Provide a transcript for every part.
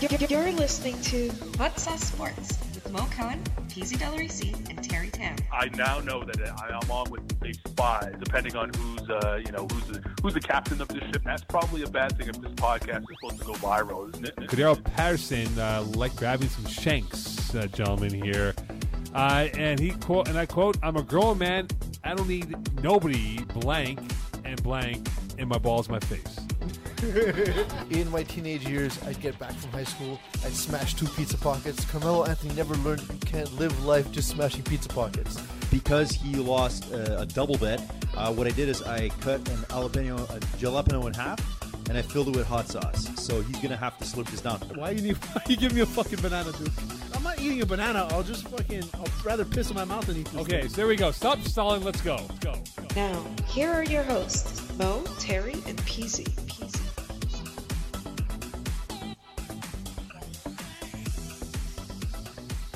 You're listening to Hot Sauce Sports with Mo Cohen, PZ Del Risi, and Terry Tam. I now know that I'm on with a spy, depending on who's uh, you know who's the, who's the captain of this ship. That's probably a bad thing if this podcast is supposed to go viral, isn't it? Cordarrelle Patterson uh, like grabbing some shanks, uh, gentlemen here, uh, and he quote and I quote: "I'm a grown man. I don't need nobody blank and blank in my balls, my face." In my teenage years, I'd get back from high school, I'd smash two pizza pockets. Carmelo Anthony never learned you can't live life just smashing pizza pockets. Because he lost uh, a double bet, uh, what I did is I cut an jalapeno, a jalapeno in half, and I filled it with hot sauce. So he's gonna have to slurp this down. Why you need? Why you give me a fucking banana, dude? I'm not eating a banana. I'll just fucking. I'll rather piss in my mouth than eat this. Okay, so there we go. Stop stalling. Let's go. Let's go. Now, here are your hosts, Mo, Terry, and PZ.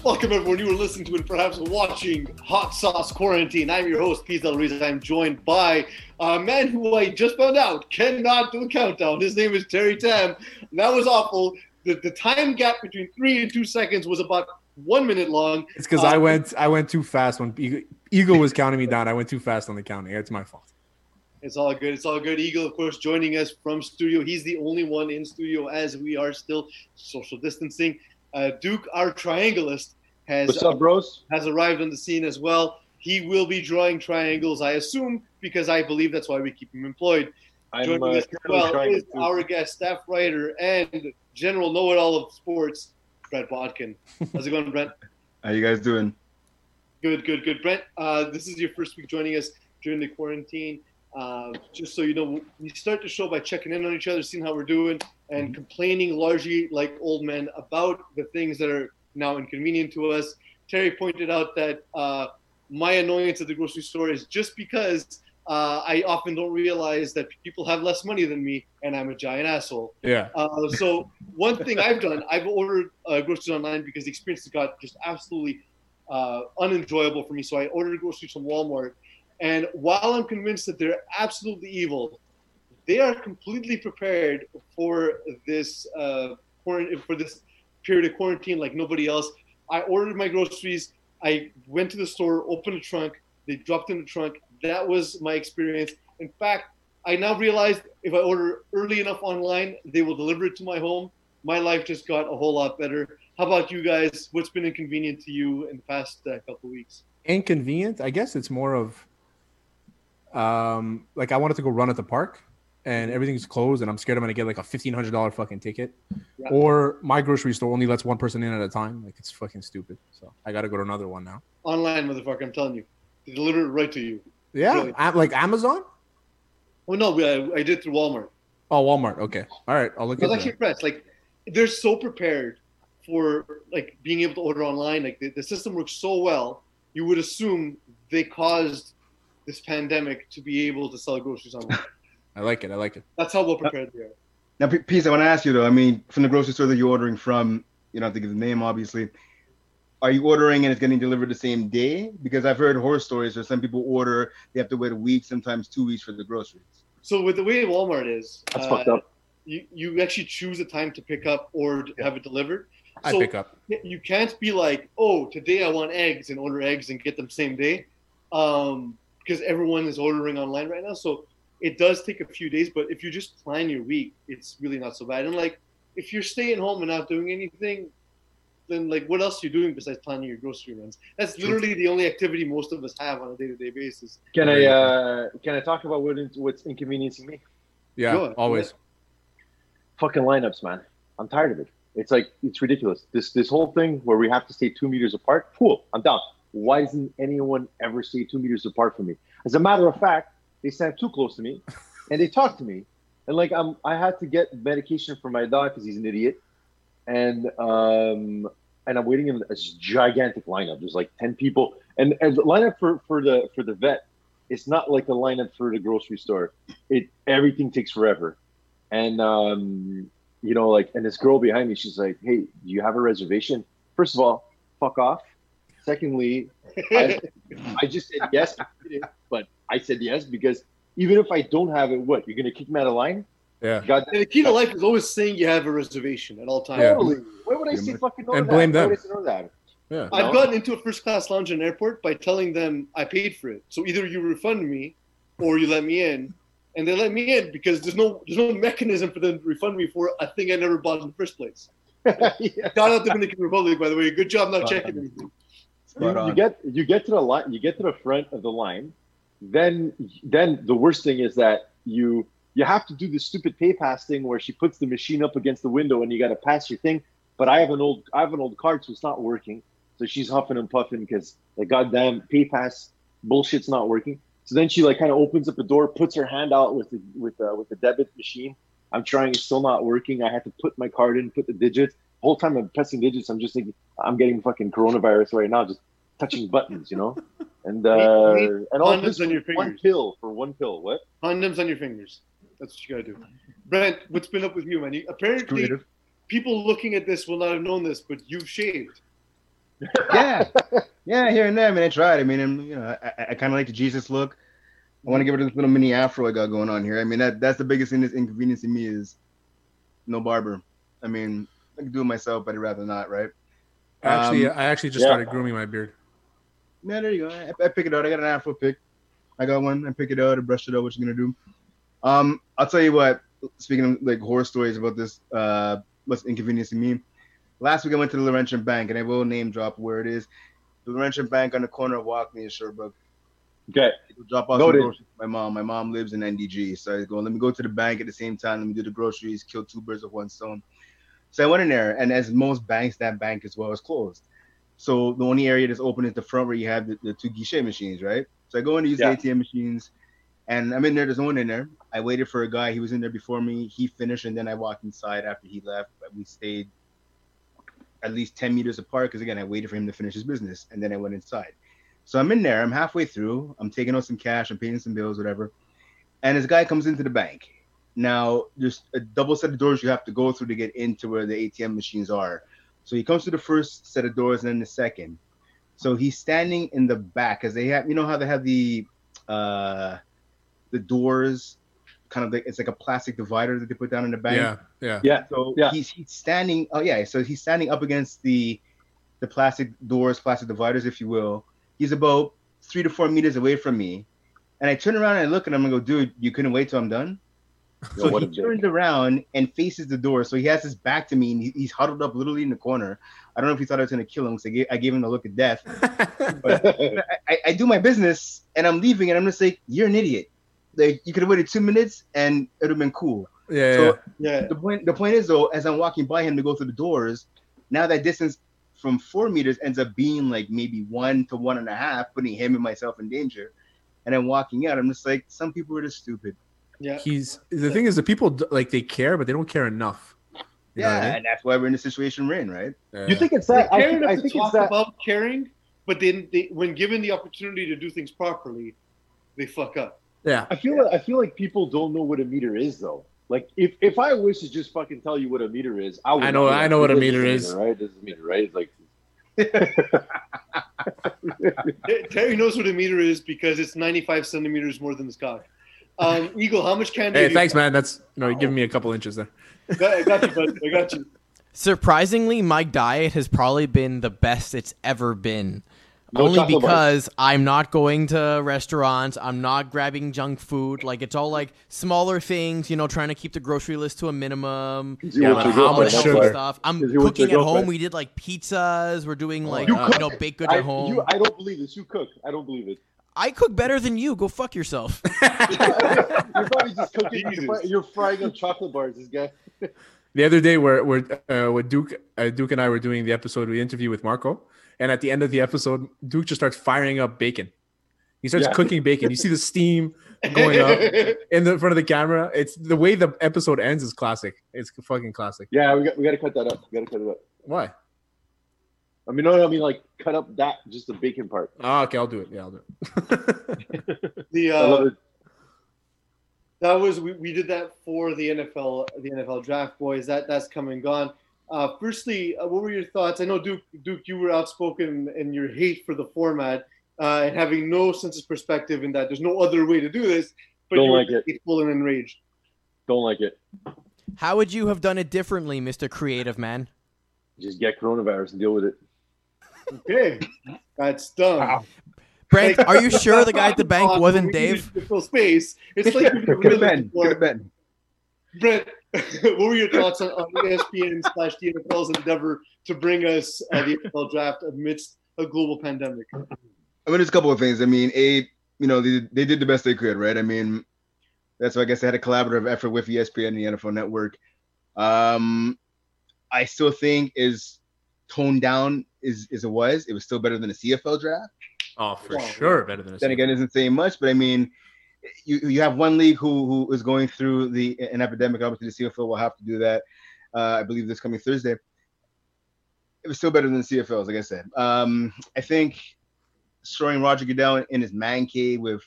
Welcome, everyone. You are listening to and perhaps watching Hot Sauce Quarantine. I'm your host, Pete Del Ruiz. I'm joined by a man who I just found out cannot do a countdown. His name is Terry Tam. That was awful. The, the time gap between three and two seconds was about one minute long. It's because Uh, I went I went too fast when Eagle, Eagle was counting me down. I went too fast on the counting. It's my fault. It's all good. It's all good. Eagle, of course, joining us from studio. He's the only one in studio as we are still social distancing. Uh, Duke, our triangulist, has What's up, bros? has arrived on the scene as well. He will be drawing triangles, I assume, because I believe that's why we keep him employed. I'm Joining uh, us as well trying is to- our guest, staff writer, and general know-it-all of sports, Brent Bodkin. How's it going, Brent? How you guys doing? Good, good, good. Brent, uh, this is your first week joining us during the quarantine. Uh, just so you know, we start the show by checking in on each other, seeing how we're doing, and complaining largely like old men about the things that are now inconvenient to us. Terry pointed out that uh, my annoyance at the grocery store is just because uh, I often don't realize that people have less money than me, and I'm a giant asshole. Yeah. Uh, so one thing I've done, I've ordered uh, groceries online because the experience got just absolutely uh, unenjoyable for me. So I ordered groceries from Walmart, and while I'm convinced that they're absolutely evil, they are completely prepared for this uh, for this period of quarantine like nobody else. I ordered my groceries. I went to the store, opened the trunk. They dropped in the trunk. That was my experience. In fact, I now realize if I order early enough online, they will deliver it to my home. My life just got a whole lot better. How about you guys? What's been inconvenient to you in the past uh, couple weeks? Inconvenient. I guess it's more of um like I wanted to go run at the park and everything's closed and I'm scared I'm gonna get like a fifteen hundred dollar fucking ticket. Yeah. Or my grocery store only lets one person in at a time. Like it's fucking stupid. So I gotta go to another one now. Online, motherfucker, I'm telling you. They deliver it right to you. Yeah. Really? I- like Amazon? Oh, no, I, I did through Walmart. Oh Walmart. Okay. All right. I'll look I was at actually that. impressed. Like, they're so prepared for like being able to order online. Like, the, the system works so well. You would assume they caused this pandemic to be able to sell groceries online. I like it. I like it. That's how well prepared they are. Now, P- Pete, I want to ask you though. I mean, from the grocery store that you're ordering from, you don't have to give the name, obviously. Are you ordering and it's getting delivered the same day? Because I've heard horror stories where some people order, they have to wait a week, sometimes two weeks for the groceries. So with the way Walmart is, That's uh, fucked up. You you actually choose a time to pick up or to have it delivered. I So pick up. You can't be like, oh, today I want eggs and order eggs and get them same day, um, because everyone is ordering online right now. So it does take a few days, but if you just plan your week, it's really not so bad. And like, if you're staying home and not doing anything, then like, what else are you doing besides planning your grocery runs? That's literally the only activity most of us have on a day-to-day basis. Can I uh, can I talk about what what's inconveniencing me? Yeah. Go on. Always. Fucking lineups, man. I'm tired of it. It's like it's ridiculous. This this whole thing where we have to stay two meters apart. Cool, I'm down. Why doesn't anyone ever stay two meters apart from me? As a matter of fact, they stand too close to me, and they talk to me, and like I'm I had to get medication for my dog because he's an idiot, and um and I'm waiting in a gigantic lineup. There's like ten people, and and the lineup for for the for the vet. It's not like a lineup for the grocery store. It everything takes forever, and um you know, like, and this girl behind me, she's like, "Hey, do you have a reservation?" First of all, fuck off. Secondly, I, I just said yes, but I said yes because even if I don't have it, what you're gonna kick me out of line? Yeah. God, And the key to life is always saying you have a reservation at all times. Yeah. totally. Why would I say fucking no And to blame that? Why them. would I say no to that? Yeah. I've No. gotten into a first class lounge in an airport by telling them I paid for it. So either you refund me or you let me in. And they let me in because there's no there's no mechanism for them to refund me for a thing I never bought in the first place. Yeah. Shout out Dominican Republic, by the way. Good job not checking anything. You, Spot you on. get you get to the line you get to the front of the line then then the worst thing is that you you have to do the stupid pay pass thing where she puts the machine up against the window and you got to pass your thing. But i have an old i have an old card so it's not working. So she's huffing and puffing because the goddamn pay pass bullshit's not working. So then she like kind of opens up the door puts her hand out with the with uh, with the debit machine. I'm trying it's still not working. I had to put my card in put the digits. the whole time i'm pressing digits i'm just thinking i'm getting fucking coronavirus right now just touching buttons, you know, and uh, Need- and all condoms this on your for one pill for one pill. What? Condoms on your fingers. That's what you gotta do. Brent, what's been up with you, man? You, apparently, people looking at this will not have known this, but you've shaved. yeah, yeah, here and there. I mean, I tried. I mean, and, you know, I, I, I kind of like the Jesus look. I want to give it this little mini afro I got going on here. I mean, that that's the biggest thing that's inconveniencing me is no barber. I mean, I can do it myself, but I'd rather not, right? Actually, Um, I actually just yeah. started grooming my beard. Yeah, there you go. I, I pick it out. I got an afro pick. I got one. I pick it out. I brush it out. What you gonna do? Um, I'll tell you what. Speaking of like horror stories about this, uh, what's inconveniencing me. Last week I went to the Laurentian Bank, and I will name drop where it is. The Laurentian Bank on the corner of Walkley and Sherbrooke. Okay. Drop off Noted. some groceries my mom. My mom lives in NDG, so I go. Let me go to the bank at the same time. Let me do the groceries. Kill two birds with one stone. So I went in there, and as most banks, that bank as well is closed. So the only area that's open is the front where you have the, the two guichet machines, right? So I go in to use Yeah. the ATM machines, and I'm in there. There's no one in there. I waited for a guy. He was in there before me. He finished, and then I walked inside after he left. We stayed at least 10 meters apart because again, I waited for him to finish his business, and then I went inside. So I'm in there. I'm halfway through. I'm taking out some cash. I'm paying some bills, whatever. And this guy comes into the bank. Now there's a double set of doors you have to go through to get into where the ATM machines are. So he comes to the first set of doors and then the second. So he's standing in the back because they have, you know how they have the uh the doors kind of like it's like a plastic divider that they put down in the bank. Yeah, yeah. Yeah. So Yeah. he's he's standing. Oh yeah. So he's standing up against the the plastic doors, plastic dividers, if you will. He's about three to four meters away from me, and I turn around and I look at him and go, "Dude, you couldn't wait till I'm done." Yo, So he a dick. turns around and faces the door. So he has his back to me, and he, he's huddled up literally in the corner. I don't know if he thought I was gonna kill him, because I gave, I gave him the look of death. But I, I, I do my business, and I'm leaving, and I'm just like, "You're an idiot." Like you could have waited two minutes, and it'd have been cool. Yeah, So Yeah. the point the point is though, as I'm walking by him to go through the doors, now that distance from four meters ends up being like maybe one to one and a half, putting him and myself in danger. And I'm walking out. I'm just like, some people are just stupid. Yeah. He's the thing is the people like they care, but they don't care enough. You yeah, I mean? and that's why we're in the situation we're in, right? Yeah. You think it's They that? I think, enough I to think it's talk that. about caring, but then they, when given the opportunity to do things properly, they fuck up. yeah. I feel like I feel like people don't know what a meter is though. Like if, if I was to just fucking tell you what a meter is, I would I know- be I know what a this meter is. right? This is a meter, right? It's like Terry knows what a meter is because it's 95 centimeters more than his cock. Um, Eagle, how much candy? Hey, thanks, man. That's you know, you're giving me a couple inches there. I got you, bud. I got you. Surprisingly, my diet has probably been the best it's ever been. No Only chocolate bars. because I'm not going to restaurants, I'm not grabbing junk food. Like it's all like smaller things, you know, trying to keep the grocery list to a minimum. Yeah, want how much sugar? stuff. I'm cooking at home. We did like pizzas. We're doing like You uh, you know baked goods I, at home. you, I don't believe this. You cook. I don't believe it. I cook better than you. Go fuck yourself. You're probably just cooking. Jesus. You're, you're frying up chocolate bars. This guy. The other day, where where uh, with Duke, uh, Duke and I were doing the episode, we interview with Marco, and at the end of the episode, Duke just starts firing up bacon. He starts Yeah. cooking bacon. You see the steam going up in the front of the camera. It's the way the episode ends is classic. It's fucking classic. Yeah, we got we got to cut that up. We got to cut it up. Why? I mean, no, no, I mean like cut up that just the bacon part. Oh, okay, I'll do it. Yeah, I'll do it. The I love uh, it. that was we, we did that for the NFL the NFL draft boys. That that's come and gone. Uh, firstly, uh, what were your thoughts? I know Duke Duke, you were outspoken in your hate for the format uh, and having no sense of perspective in that there's no other way to do this. But Don't you were like it. hateful and enraged. Don't like it. How would you have done it differently, Mister Creative Man? Just get coronavirus and deal with it. Okay, that's done. Brent, are you sure the guy at the bank wasn't Dave? need to Fill space. It's like we were Could have been. Could have been. Brent, what were your thoughts on, on ESPN slash the NFL's endeavor to bring us uh, the NFL draft amidst a global pandemic? I mean, there's a couple of things. I mean, a you know they, they did the best they could, right? I mean, that's why I guess they had a collaborative effort with ESPN and the NFL Network. Um, I still think is toned down is as it was. It was still better than a CFL draft. Oh, for sure, better than a Then again, isn't saying much, but I mean, you you have one league who who is going through the an epidemic. Obviously, the CFL will have to do that. Uh, I believe this coming Thursday. It was still better than the CFLs, like I said. Um, I think throwing Roger Goodell in, in his man cave with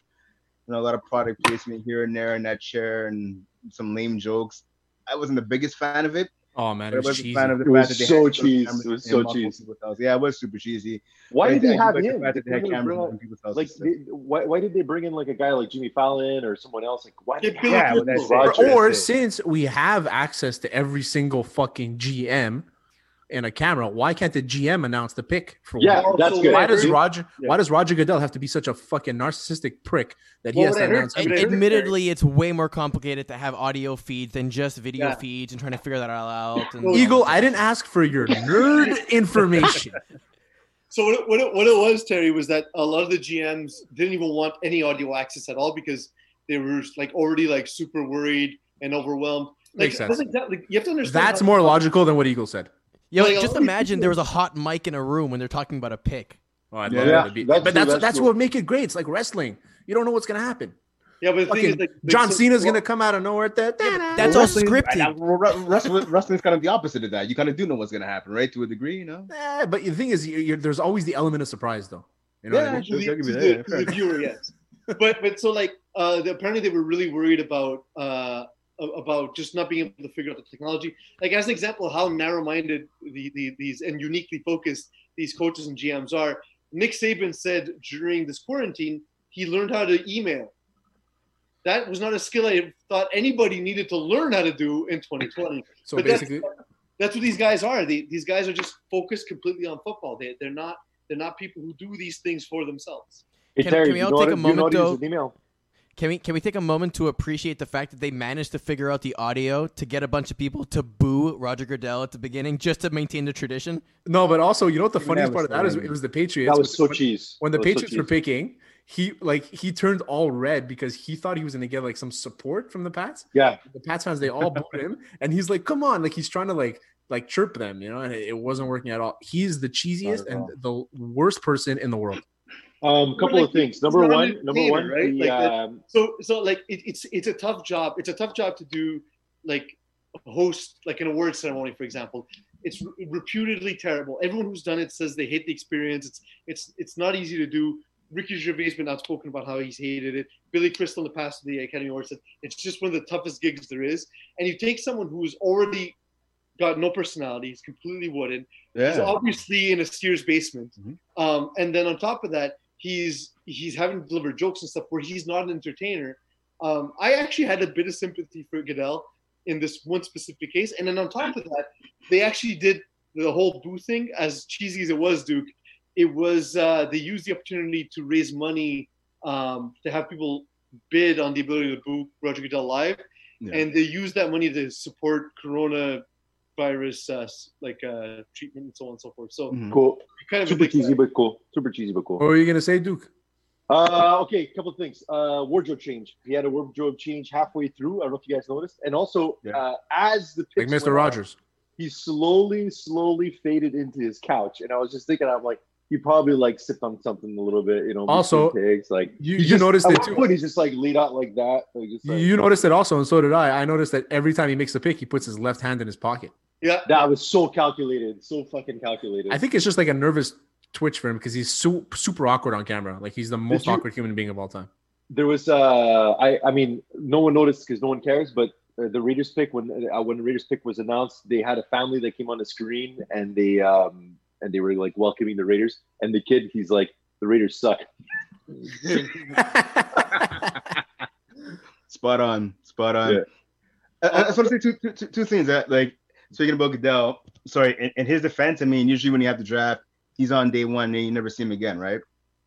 you know a lot of product placement here and there in that chair and some lame jokes. I wasn't the biggest fan of it. Oh man, it was was cheesy. fan of the It was that so cheesy. It was so cheesy. Yeah, it was super cheesy. Why did they have like the him? they They bring in people's houses. Like, they, why, why did they bring in like a guy like Jimmy Fallon or someone else? Like, why did they Billy have well, that's Crystal it. Rogers? or since we have access to every single fucking GM in a camera, why can't the GM announce the pick for Yeah, one? that's Also, good. Why does Roger? Yeah. Why does Roger Goodell have to be such a fucking narcissistic prick that he Well, has to announce? I Ad- admittedly, it's way more complicated to have audio feeds than just video Yeah. feeds and trying to figure that all out. And Eagle, I didn't ask for your nerd information. So what it, what, it, what it was, Terry, was that a lot of the GMs didn't even want any audio access at all because they were like already like super worried and overwhelmed. Like, Makes sense. that's exactly- you have to understand. That's more logical than what Eagle said. Yo, Like, just imagine there was a hot mic in a room when they're talking about a pick. Oh, I'd Yeah. love Yeah, that to be. that's but true, that's that's that's what make it great. It's like wrestling. You don't know what's gonna happen. Yeah, but the thing is, like, like, John so- Cena's well, gonna come out of nowhere. That That's all scripted. I- I- Wrestling, wrestling's kind of the opposite of that. You kind of do know what's going to happen, right? To a degree, you know. Eh, but the thing is, you you're, there's always the element of surprise, though. You know what I Yeah, mean? to the, to the- to the viewer, yes. But but so like uh, the, apparently they were really worried about uh, a- about just not being able to figure out the technology. Like as an example, how narrow-minded the, the these and uniquely focused these coaches and GMs are. Nick Saban said during this quarantine he learned how to email. That was not a skill I thought anybody needed to learn how to do in 2020. So But that's- basically, That's what these guys are. They, these guys are just focused completely on football. They, they're not they're not people who do these things for themselves. Hey, Can- Terry, can we all take a to- you know moment, to use though? An email? Can we can we take a moment to appreciate the fact that they managed to figure out the audio to get a bunch of people to boo Roger Goodell at the beginning just to maintain the tradition? no, but also, you know what the funniest that part of that is? It was the Patriots. That was so when, cheese. when the That was so Patriots were picking. He like he turned all red because he thought he was gonna get like some support from the Pats. Yeah, The Pats fans they all booed him, and he's like, "Come on!" Like he's trying to like like chirp them, you know, and it, it wasn't working at all. He's the cheesiest and the worst person in the world. Um, couple like, of things. Number one, number one, right? the, Like um, So so like it, it's it's a tough job. It's a tough job to do like host like an award ceremony, for example. It's reputedly terrible. Everyone who's done it says they hate the experience. It's it's it's not easy to do. Ricky Gervais has been outspoken about how he's hated it. Billy Crystal in the past of the Academy Awards said it's just one of the toughest gigs there is. And you take someone who's already got no personality, he's completely wooden, Yeah. He's obviously in a Sears basement, Mhm. um, and then on top of that, he's he's having to deliver jokes and stuff where he's not an entertainer. Um, I actually had a bit of sympathy for Goodell in this one specific case, and then on top of that, they actually did the whole boo thing. As cheesy as it was, Duke, it was uh, they used the opportunity to raise money um, to have people bid on the ability to boo Roger Goodell live, Yeah. and they used that money to support Corona virus uh, like uh, treatment and so on and so forth. So Mhm. cool. kind of Super ridiculous. cheesy, but cool. Super cheesy, but cool. What were you gonna say, Duke? Uh, okay, a couple of things. Uh, wardrobe change. He had a wardrobe change halfway through. I don't know if you guys noticed. And also, Yeah. uh, as the Like Mr. went on, Rogers. he slowly, slowly faded into his couch. And I was just thinking, I'm like, he probably like sipped on something a little bit, you know. Also, between takes. like You you just- noticed it too. point, he's just like laid out like that. Like, just, like, You noticed it also, and so did I. I noticed that every time he makes a pick, he puts his left hand in his pocket. Yeah, that was so calculated, so fucking calculated. I think it's just like a nervous twitch for him because he's so, super awkward on camera. Like he's the most you- awkward human being of all time. there was uh I I mean no one noticed because no one cares but uh, the Raiders pick when uh, when the Raiders pick was announced they had a family that came on the screen and they um and they were like welcoming the Raiders and the kid he's like the Raiders suck Spot on. Spot on. Yeah. I, I just want to say two, two, two, two things. That like speaking about Goodell, sorry, in, in his defense, I mean, usually when you have the draft, he's on day one and you never see him again, right?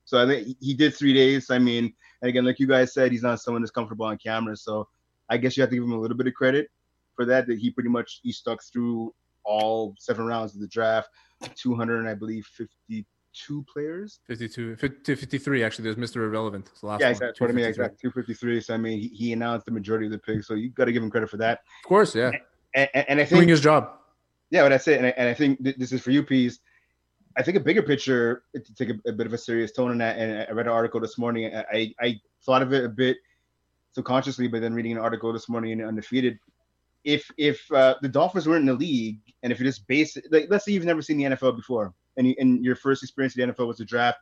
So I think he did three days. I mean, and again, like you guys said, he's not someone that's comfortable on camera. So I guess you have to give him a little bit of credit for that. That he pretty much he stuck through all seven rounds of the draft, 200 and I believe 52 players. 52, 50, 53 actually. There's Mr. Irrelevant. It's the last yeah, one. exactly. What I mean, 253. exactly. 253. So I mean, he, he announced the majority of the picks, so you got to give him credit for that. Of course, yeah. And, and, and I think Doing his job. Yeah, but that's it. And I, and I think th- this is for you, Pease. I think a bigger picture to take a, a bit of a serious tone in that. And I read an article this morning. I, I, I thought of it a bit subconsciously, but then reading an article this morning in Undefeated, if if uh, the Dolphins weren't in the league, and if you just base it, like let's say you've never seen the NFL before, and, you, and your first experience in the NFL was the draft.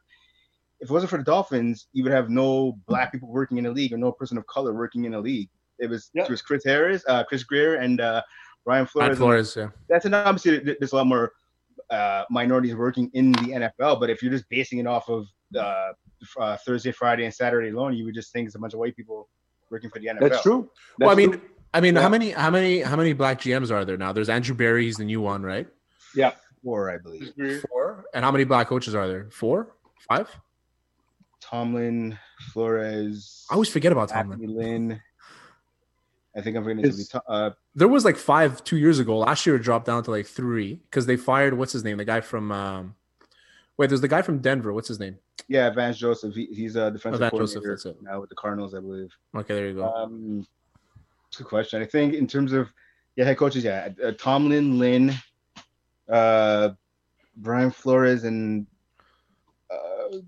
If it wasn't for the Dolphins, you would have no black people working in the league or no person of color working in the league. It was it was Chris Harris, uh, Chris Grier, and uh, Brian Flores. Brian Flores, yeah. That's and obviously there's a lot more uh, minorities working in the NFL. But if you're just basing it off of uh, uh, Thursday, Friday, and Saturday alone, you would just think it's a bunch of white people working for the NFL. That's true. That's well, I mean, I mean, how many, how many, how many black GMs are there now? There's Andrew Berry. He's the new one, right? Yeah, four, I believe. Four. And how many black coaches are there? Four, five. Tomlin, Flores. I always forget about Tomlin. Tomlin. Lynn. I think I'm going to be. Uh, There was like five two years ago. Last year it dropped down to like three because they fired what's his name, the guy from. Um, wait, there's the guy from Denver. What's his name? yeah, Vance Joseph. He, he's a defensive Joseph, coordinator it. now with the Cardinals, I believe. Okay, there you go. Um, good question. I think in terms of yeah, head coaches, yeah, uh, Tomlin, Lynn, uh, Brian Flores, and uh,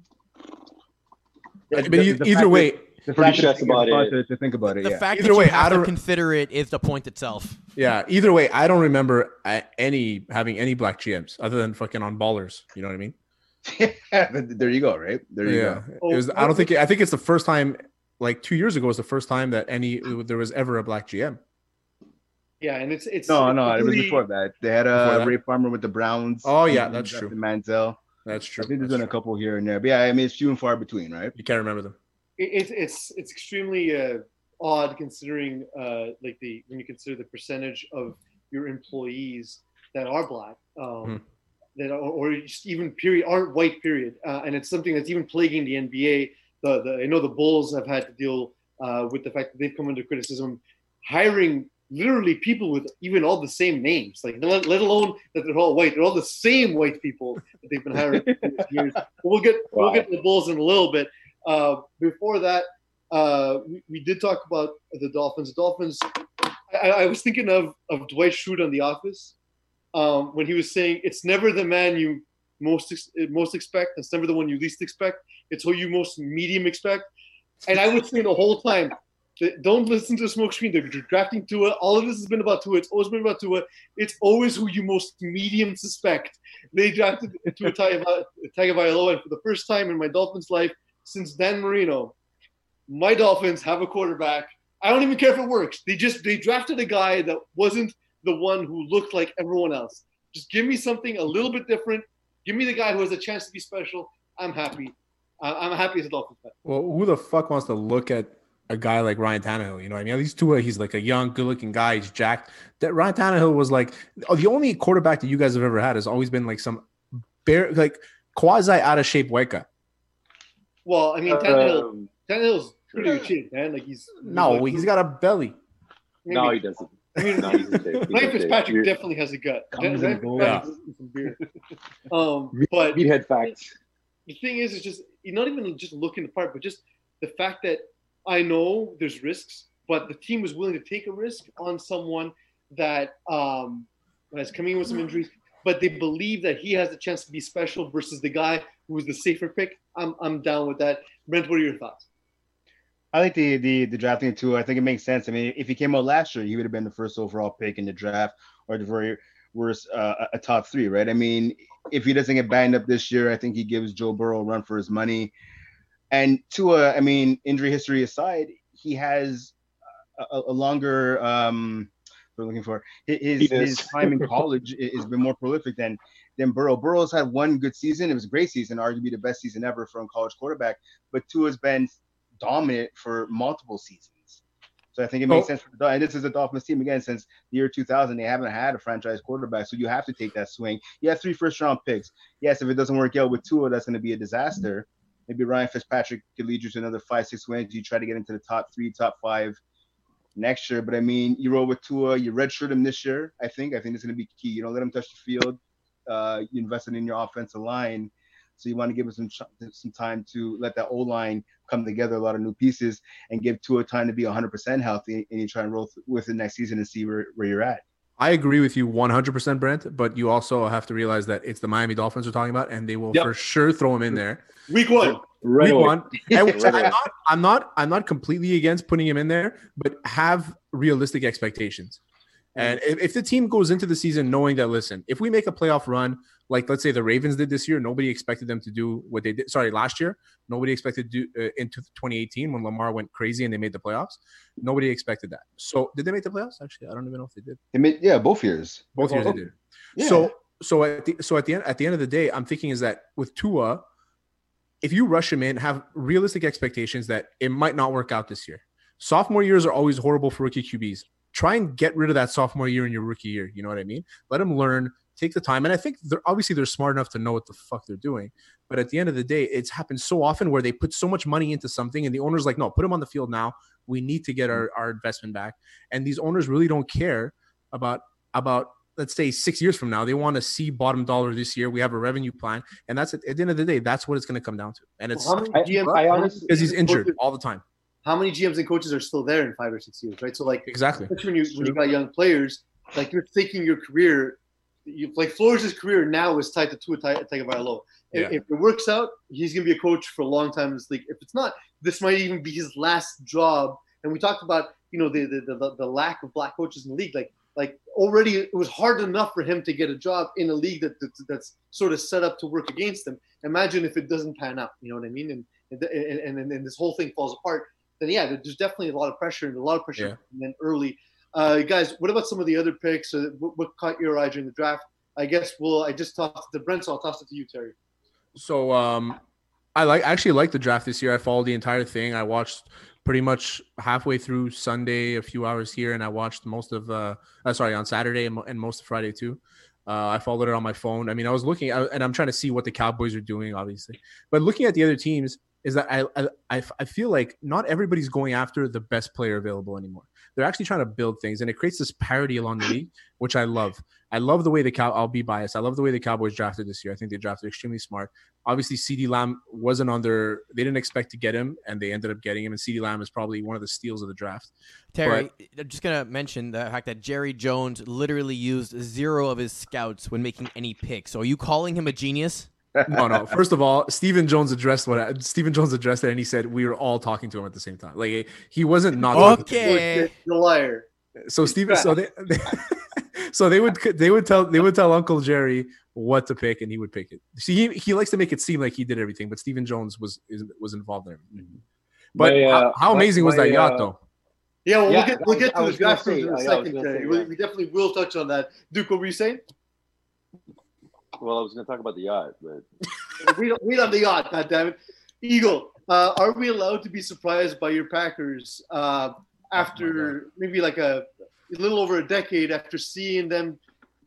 yeah, but e- either way- that- the Pretty sure that's about it. to, to think about it. The yeah. fact Either that way, you have I to don't- consider it is the point itself. Yeah. Either way, I don't remember uh, any having any black GMs other than fucking on ballers. You know what I mean? But there you go, right? There you yeah. go. It was. I don't think. I think it's the first time. Like two years ago was the first time that any there was ever a black GM. Yeah, and it's it's No, no, it was before that. They had a uh, that? Ray Farmer with the Browns. Oh, yeah, that's true. Manziel. That's true. I think there's That's been a couple here and there, but yeah, I mean it's few and far between, right? You can't remember them. It- it's it's it's extremely uh, odd considering uh, like the when you consider the percentage of your employees that are black um, Hmm. that are, or just even period aren't white period uh, and it's something that's even plaguing the NBA the, the I know the Bulls have had to deal uh, with the fact that they've come under criticism hiring literally people with even all the same names like let, let alone that they're all white they're all the same white people that they've been hiring for years. We'll get we'll get to the Bulls in a little bit uh, before that, uh, we, we did talk about the Dolphins. Dolphins. I, I was thinking of of Dwight Schrute on The Office um, when he was saying, "It's never the man you most ex- most expect. It's never the one you least expect. It's who you most medium expect." And I was saying the whole time, don't listen to the smoke screen. They're drafting Tua. All of this has been about Tua. It's always been about Tua. It's always who you most medium suspect. They drafted Tua Tagovailoa, and for the first time in my Dolphins life since Dan Marino, my Dolphins have a quarterback. I don't even care if it works. They just they drafted a guy that wasn't the one who looked like everyone else. Just give me something a little bit different. Give me the guy who has a chance to be special. I'm happy. I'm happy as a Dolphins fan. Well, who the fuck wants to look at a guy like Ryan Tannehill? You know, what I mean, at least Tua, he's like a young, good-looking guy. He's jacked. That Ryan Tannehill was like oh, the only quarterback that you guys have ever had has always been like some bare, like quasi out of shape white guy. Well, I mean, Tannehill, Um, Tannehill's pretty good shape, man. Like he's No, like, he's got a belly. maybe- no, he doesn't. I mean, No, he's in shape. He's in Ryan. Fitzpatrick You're- definitely has a gut. Comes Ryan and goes. Fitzpatrick has some beer. Um, but Meathead facts. the thing is, it's just you're not even just looking the part, but just the fact that I know there's risks, but the team was willing to take a risk on someone that um, is coming in with some injuries, but they believe that he has a chance to be special versus the guy who was the safer pick. I'm I'm down with that. Brent, what are your thoughts? I like the the the drafting too. I think it makes sense. I mean, if he came out last year, he would have been the first overall pick in the draft, or the very worst uh, a top three, right? I mean, if he doesn't get banged up this year, I think he gives Joe Burrow a run for his money. And Tua, I mean, injury history aside, he has a, a longer um, what we're looking for his his time in college has been more prolific than than Burrow. Burrow's had one good season. It was a great season, arguably the best season ever for a college quarterback. But Tua's been dominant for multiple seasons. So I think it makes Oh. sense for the Dolphins. And this is a Dolphins team again since the year 2000. They haven't had a franchise quarterback, so you have to take that swing. You have three first round picks. Yes, if it doesn't work out with Tua, that's going to be a disaster. Maybe Ryan Fitzpatrick could lead you to another five, six wins. You try to get into the top three, top five next year. But I mean, you roll with Tua, you redshirt him this year. I think. I think it's going to be key. You don't let him touch the field. Uh, you invested in your offensive line, so you want to give him some some time to let that O line come together. A lot of new pieces and give Tua time to be 100% healthy, and you try and roll th- with the next season and see where, where you're at. I agree with you 100%, Brent, but you also have to realize that it's the Miami Dolphins we're talking about, and they will Yep. for sure throw him in there. Week one. Week one. And Right I'm not, I'm not, I'm not completely against putting him in there, but have realistic expectations. And if, if the team goes into the season knowing that, listen, if we make a playoff run, like let's say the Ravens did this year, nobody expected them to do what they did. Sorry, last year, nobody expected to do uh, into 2018 when Lamar went crazy and they made the playoffs. Nobody expected that. So did they make the playoffs? Actually, I don't even know if they did. They made, yeah, both years. Both years they did. Yeah. So so at the so at the end at the end of the day, I'm thinking is that with Tua, if you rush him in, have realistic expectations that it might not work out this year. Sophomore years are always horrible for rookie QBs. Try and get rid of that sophomore year in your rookie year. You know what I mean? Let them learn, take the time. And I think they're obviously they're smart enough to know what the fuck they're doing. But at the end of the day, it's happened so often where they put so much money into something and the owner's like, no, put them on the field now. We need to get our, mm. our investment back. And these owners really don't care about about let's say six years from now, they want to see bottom dollar this year. We have a revenue plan, and that's at, at the end of the day, that's what it's going to come down to. And it's How many I- I honestly- because he's injured all the time. How many GMs and coaches are still there in five or six years, right? So like Exactly. especially when you when you got young players, like you're thinking your career, you like Flores' career now is tied to Tua Tagovailoa. Tagovailoa. If, Yeah. if it works out, he's gonna be a coach for a long time in this league. If it's not, this might even be his last job. And we talked about you know the the, the, the lack of black coaches in the league. Like like already it was hard enough for him to get a job in a league that, that that's sort of set up to work against him. Imagine if it doesn't pan out. You know what I mean? And and and, and, and this whole thing falls apart. Then yeah, there's definitely a lot of pressure and a lot of pressure Yeah. then early. Uh, guys, what about some of the other picks? Or what, what caught your eye during the draft? I guess we'll. I just tossed it to Brent, so I'll toss it to you, Terry. So um, I like actually like the draft this year. I followed the entire thing. I watched pretty much halfway through Sunday, a few hours here, and I watched most of uh, uh sorry on Saturday and, and most of Friday too. Uh, I followed it on my phone. I mean, I was looking, I, and I'm trying to see what the Cowboys are doing, obviously. But looking at the other teams, is that I, I I feel like not everybody's going after the best player available anymore. They're actually trying to build things, and it creates this parity along the league, which I love. I love the way the cow. I'll be biased. I love the way the Cowboys drafted this year. I think they drafted extremely smart. Obviously, CeeDee Lamb wasn't on their. They didn't expect to get him, and they ended up getting him. And CeeDee Lamb is probably one of the steals of the draft. Terry, I'm just gonna mention the fact that Jerry Jones literally used zero of his scouts when making any picks. So are you calling him a genius? No, no. First of all, Stephen Jones addressed what I, Stephen Jones addressed it, and he said we were all talking to him at the same time. Like he wasn't not talking to him. Okay. The liar. So Stephen, so they, they so they would they would tell they would tell Uncle Jerry what to pick, and he would pick it. See, he, he likes to make it seem like he did everything, but Stephen Jones was is, was involved in everything. But My, uh, how, how my- amazing was my, that yacht, uh, though? Yeah, well, Yeah, we'll get we'll get to I the was gonna draft in a yeah, I was second, gonna Terry. say, We, we definitely will touch on that. Duke, what were you saying? Well, I was going to talk about the yacht, but read, read on the yacht, goddammit. Eagle, uh, are we allowed to be surprised by your Packers uh, after maybe like a, a little over a decade after seeing them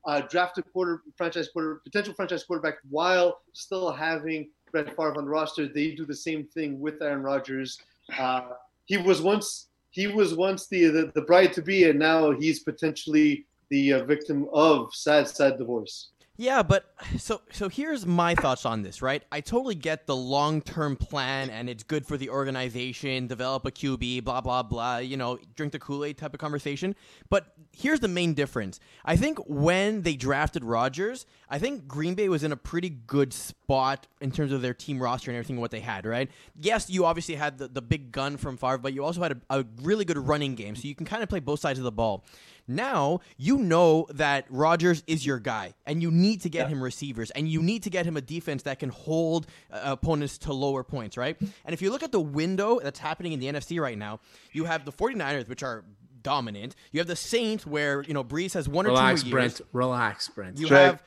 uh, draft a quarter franchise quarter potential franchise quarterback while still having Brett Favre on the roster? They do the same thing with Aaron Rodgers. Uh, he was once he was once the, the the bride to be, and now he's potentially the uh, victim of sad sad divorce. Yeah, but so so here's my thoughts on this, right? I totally get the long-term plan and it's good for the organization, develop a QB, blah blah blah, you know, drink the Kool-Aid type of conversation. But here's the main difference. I think when they drafted Rodgers, I think Green Bay was in a pretty good spot in terms of their team roster and everything what they had, right? Yes, you obviously had the, the big gun from Favre, but you also had a, a really good running game, so you can kind of play both sides of the ball. Now you know that Rodgers is your guy, and you need to get him receivers, and you need to get him a defense that can hold uh, opponents to lower points, right? And if you look at the window that's happening in the NFC right now, you have the 49ers, which are dominant. You have the Saints, where you know Brees has one or Relax, two more years. Brent. Relax, Brent. You Trey. have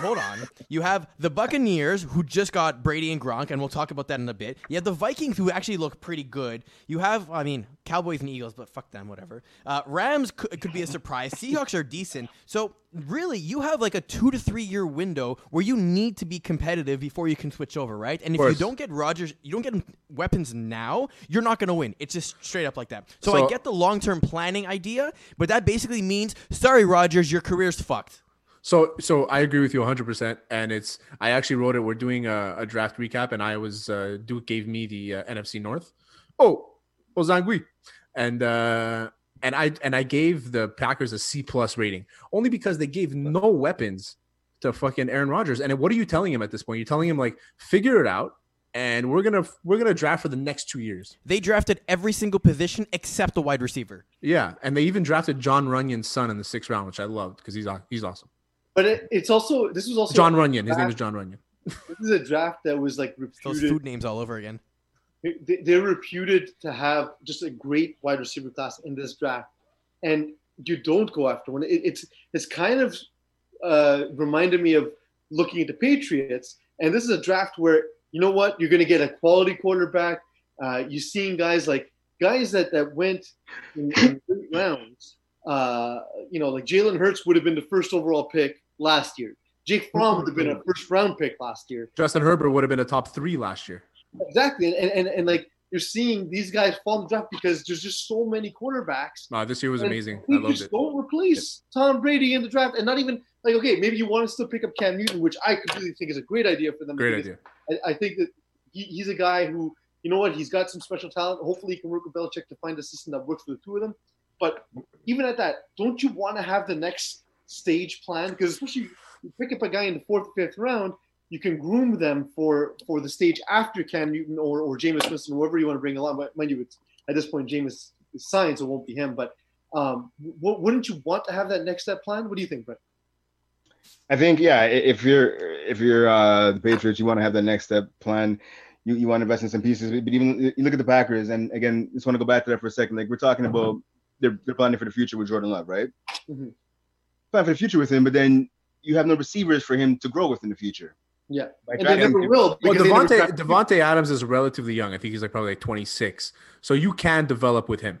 hold on. You have the Buccaneers who just got Brady and Gronk, and we'll talk about that in a bit. You have the Vikings who actually look pretty good. You have, I mean, Cowboys and Eagles, but fuck them, whatever. Uh, Rams could, could be a surprise. Seahawks are decent. So really, you have like a two to three year window where you need to be competitive before you can switch over, right? And if you don't get Rodgers, you don't get weapons now, you're not going to win. It's just straight up like that. So, So- I get the long term planning idea, but that basically means, sorry, Rodgers, your career's fucked. So, so I agree with you 100, percent and it's I actually wrote it. We're doing a, a draft recap, and I was uh, Duke gave me the uh, NFC North. Oh, Ozangui, and uh, and I and I gave the Packers a C plus rating only because they gave no weapons to fucking Aaron Rodgers. And what are you telling him at this point? You're telling him like figure it out, and we're gonna we're gonna draft for the next two years. They drafted every single position except the wide receiver. Yeah, and they even drafted John Runyan's son in the sixth round, which I loved because he's he's awesome. But it, it's also this was also John Runyan, his name is John Runyan. This is a draft that was like Those food names all over again. they- they're reputed to have just a great wide receiver class in this draft, and you don't go after one. It, it's it's kind of uh, reminded me of looking at the Patriots, and this is a draft where you know what you're going to get a quality quarterback. Uh, you're seeing guys like guys that that went in, in rounds. Uh, you know, like Jalen Hurts would have been the first overall pick last year. Jake Fromm would have been a first round pick last year. Justin Herbert would have been a top three last year. Exactly, and, and and like you're seeing these guys fall in the draft because there's just so many quarterbacks. No, this year was amazing. I loved just it. don't replace Tom Brady in the draft, and not even like okay, maybe you want to still pick up Cam Newton, which I completely think is a great idea for them. Great idea. I, I think that he, he's a guy who you know what he's got some special talent. Hopefully, he can work with Belichick to find a system that works for the two of them. But even at that, don't you want to have the next stage plan? Because especially you pick up a guy in the fourth, fifth round, you can groom them for for the stage after Cam Newton or or Jameis Winston, whoever you want to bring along. But mind you, it's, at this point, Jameis is signed, so it won't be him. But um, w- wouldn't you want to have that next step plan? What do you think, Brett? I think yeah, if you're if you're uh, the Patriots, you want to have that next step plan. You, you want to invest in some pieces, but even you look at the Packers, and again, just want to go back to that for a second. Like we're talking about, they're, they're planning for the future with Jordan Love, right? Mhm. Plan for the future with him, but then you have no receivers for him to grow with in the future. Yeah, By and they never him- will. Well, because they never Davante Adams is relatively young. I think he's like probably like 26. So you can develop with him.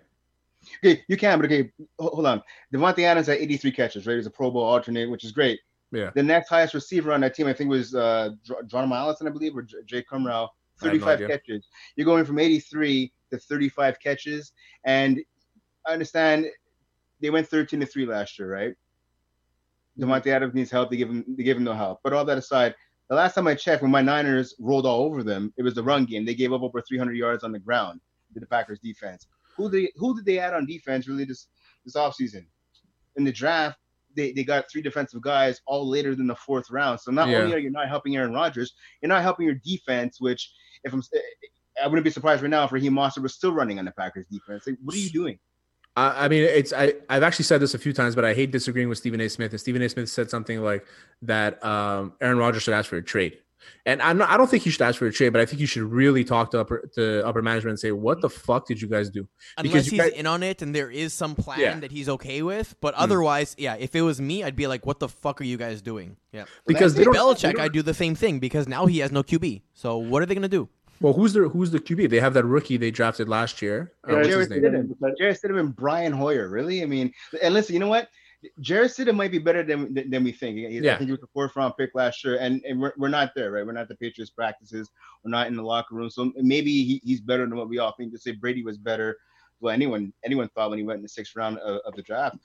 Okay, you can, but okay, hold on. Davante Adams had 83 catches, right? He's a Pro Bowl alternate, which is great. Yeah. The next highest receiver on that team, I think, was uh, Dr- John Allison, I believe, or J- Jay Kumerow, I have no 35 catches. You're going from 83 to 35 catches, and I understand they went 13 to three last year, right? Davante Adams needs help. They give him they give him no help. But all that aside, the last time I checked, when my Niners rolled all over them, it was the run game. They gave up over 300 yards on the ground to the Packers defense. Who they who did they add on defense really this this offseason? In the draft, they, they got three defensive guys all later than the fourth round. So not Yeah. only are you not helping Aaron Rodgers, you're not helping your defense, which if I'm I wouldn't be surprised right now if Raheem Mostert was still running on the Packers defense. Like, what are you doing? I I mean, it's I I've actually said this a few times, but I hate disagreeing with Stephen A. Smith. And Stephen A. Smith said something like that um, Aaron Rodgers should ask for a trade. And I'm not, I don't think he should ask for a trade, but I think you should really talk to upper to upper management and say, "What the fuck did you guys do?" Unless he's guys- in on it and there is some plan Yeah. that he's okay with, but Mm. otherwise, yeah, if it was me, I'd be like, "What the fuck are you guys doing?" Yeah, Because If they don't- Belichick, they I'd do the same thing because now he has no QB. So what are they gonna do? Well, who's the who's the QB? They have that rookie they drafted last year. Uh, what's his Jarrett? Stidham. Jarrett Stidham and Brian Hoyer. Really? I mean, and listen, you know what? Jarrett Stidham might be better than than, we think. He- Yeah. I think he was a fourth round pick last year, and, and we're, we're not there, right? We're not at the Patriots practices. We're not in the locker room, so maybe he, he's better than what we all think. To say Brady was better, well, anyone anyone thought when he went in the sixth round of, of the draft,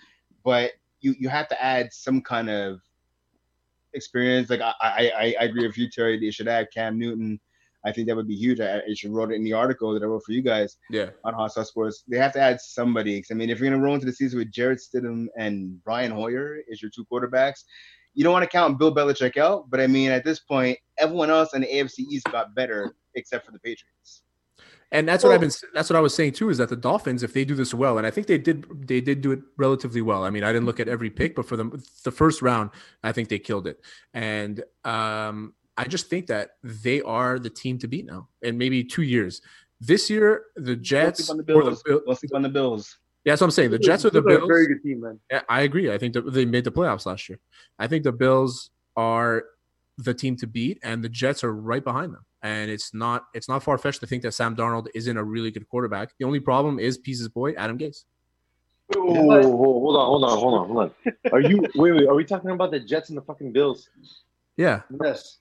but you you have to add some kind of experience. Like I I, I- I agree with you, Terry. They should add Cam Newton. I think that would be huge. I, I should wrote it in the article that I wrote for you guys Yeah. on Hot Sauce Sports. They have to add somebody. 'Cause, I mean, if you're gonna roll into the season with Jarrett Stidham and Brian Hoyer as your two quarterbacks, you don't want to count Bill Belichick out. But I mean, at this point, everyone else in the AFC East got better except for the Patriots. And that's what I've been. That's what I was saying too. Is that the Dolphins, if they do this well, and I think they did, they did do it relatively well. I mean, I didn't look at every pick, but for the the first round, I think they killed it. And um, I just think that they are the team to beat now, and maybe two years. This year, the Don't Jets sleep on the or the Bills. Bill- Don't sleep on the Bills. yeah, that's what I'm saying. The Jets or the Bills. very good team, man. Yeah, I agree. I think that they made the playoffs last year. I think the Bills are the team to beat, and the Jets are right behind them. And it's not it's not far fetched to think that Sam Darnold isn't a really good quarterback. The only problem is Pieces boy Adam Gase. Oh, hold on, hold on, hold on, hold on. Are you wait, wait? Are we talking about the Jets and the fucking Bills? Yeah, Yes.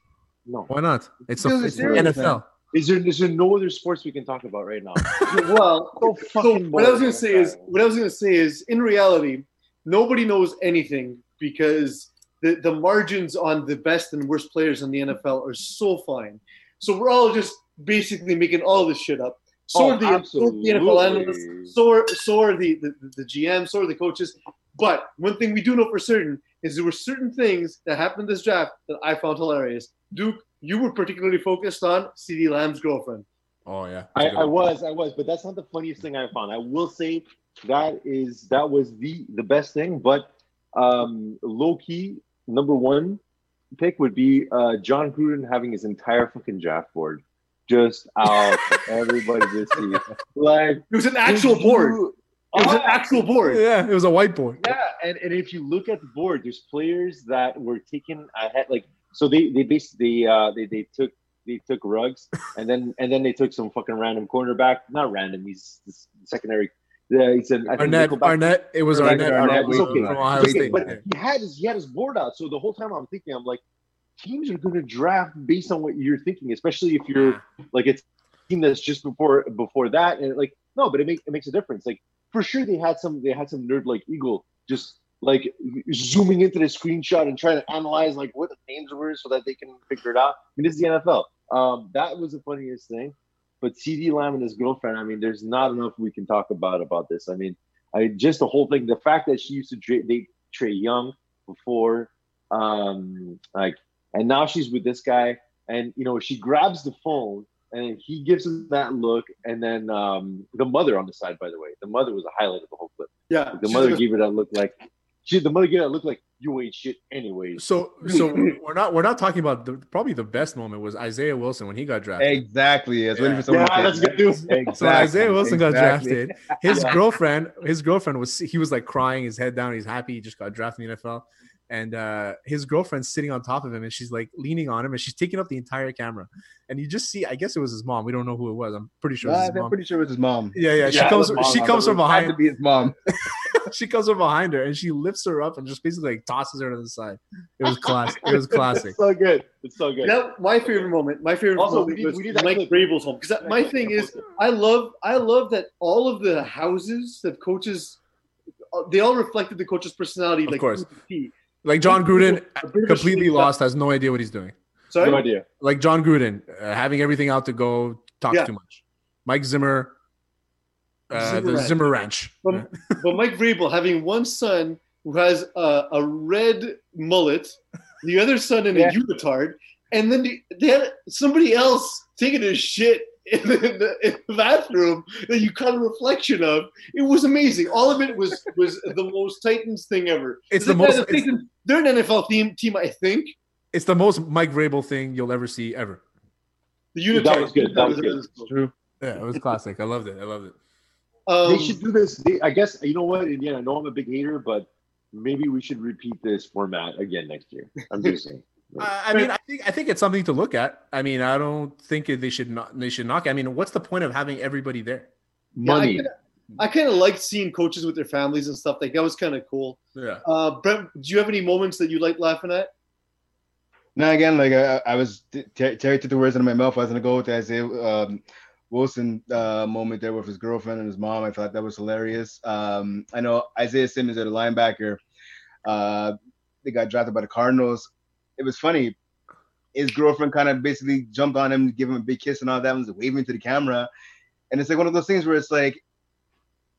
No. why not? It's, a, Bills it's the serious, NFL. Is there is there no other sports we can talk about right now? Well, So so fucking what I was gonna say is what I was gonna say is in reality, nobody knows anything because the, the margins on the best and worst players in the NFL are so fine. So we're all just basically making all this shit up. So Oh, are the, so are the NFL analysts, so are so are the, the, the GM, so are the coaches. But one thing we do know for certain is there were certain things that happened this draft that I found hilarious. Duke, you were particularly focused on CeeDee Lamb's girlfriend. Oh yeah, I, I was, I was, but that's not the funniest thing I found. I will say that is that was the the best thing, but um, low key number one pick would be uh, Jon Gruden having his entire fucking draft board just out for everybody to see. Like It was an actual board. you- It was an Oh, actual board. Yeah, it was a whiteboard. yeah, and, and if you look at the board, there's players that were taken ahead. Like so, they they basically uh, they they took they took Ruggs, and then and then they took some fucking random cornerback. Not random. He's, secondary. Yeah, he's an I Arnette, Arnette, it was Arnette, Arnette, Arnette, it's okay. from Ohio okay, State. But he had his he had his board out. So the whole time I'm thinking, I'm like, teams are going to draft based on what you're thinking, especially if you're like it's team that's just before before that, and like no, but it makes it makes a difference. Like for sure, they had some they had some nerd like Eagle just like zooming into the screenshot and trying to analyze like what the names were so that they can figure it out. I mean, this is the NFL. Um, that was the funniest thing. But CeeDee Lamb and his girlfriend, I mean, there's not enough we can talk about about this. I mean, I just the whole thing, the fact that she used to dra- date Trae Young before, um, like, and now she's with this guy, and you know, she grabs the phone and he gives him that look, and then um, the mother on the side, by the way, the mother was a highlight of the whole clip. Yeah, the mother gave her that look like she, the mother gave her that look like you ain't shit anyways. So, so we're not we're not talking about the, probably the best moment was Isaiah Wilson when he got drafted. Exactly. I was waiting Yeah. for someone Yeah, that's good news. that. So Isaiah Wilson got drafted. His Yeah. girlfriend, his girlfriend was he was like crying, his head down. He's happy he just got drafted in the NFL, and uh, his girlfriend's sitting on top of him, and she's like leaning on him, and she's taking up the entire camera. And you just see, I guess it was his mom. We don't know who it was. I'm pretty sure. It was his I'm mom. pretty sure it was his mom. Yeah, yeah. She comes. mom, She comes from believe. Had to behind. be his mom. she comes from behind her, and she lifts her up and just basically like tosses her to the side. It was classic. It was classic. It's so good. It's so good. That my favorite moment. My favorite Also, moment we need- was we need Mike clip. Vrabel's home because my thing is, I love, I love that all of the houses that coaches, uh, they all reflected the coach's personality. Of like course. To the T. Like Jon Gruden, A bit of a completely lost, has no idea what he's doing. Sorry, No idea. Like Jon Gruden, uh, having everything out to go, talks Yeah. too much. Mike Zimmer, uh, Zimmer the Ranch. Zimmer Ranch. But, but Mike Vrabel having one son who has a, a red mullet, the other son in a Yeah. unitard, and then the, they had somebody else taking his shit in the, in the bathroom that you caught a reflection of. It was amazing. All of it was was the most Titans thing ever. It's the Yeah, most- Titans, they're an NFL team, team, I think. It's the most Mike Vrabel thing you'll ever see ever. The unitard. That was good. That was good. was cool. True. Yeah, it was classic. I loved it. I loved it. Um, they should do this. They, I guess you know what? And yeah, I know I'm a big hater, but maybe we should repeat this format again next year. I'm just saying. Uh, I mean, I think I think it's something to look at. I mean, I don't think they should not they should knock. it. I mean, what's the point of having everybody there? Money. kinda- I kind of liked seeing coaches with their families and stuff. Like that was kind of cool. Yeah. Uh, Brent, do you have any moments that you like laughing at? Now again, like I, I was Ter- Terry took the words out of my mouth. I was gonna go with the Isaiah um, Wilson uh, moment there with his girlfriend and his mom. I thought that was hilarious. Um, I know Isaiah Simmons, the linebacker, uh, they got drafted by the Cardinals. It was funny. His girlfriend kind of basically jumped on him, give him a big kiss and all that, and was waving to the camera. And it's like one of those things where it's like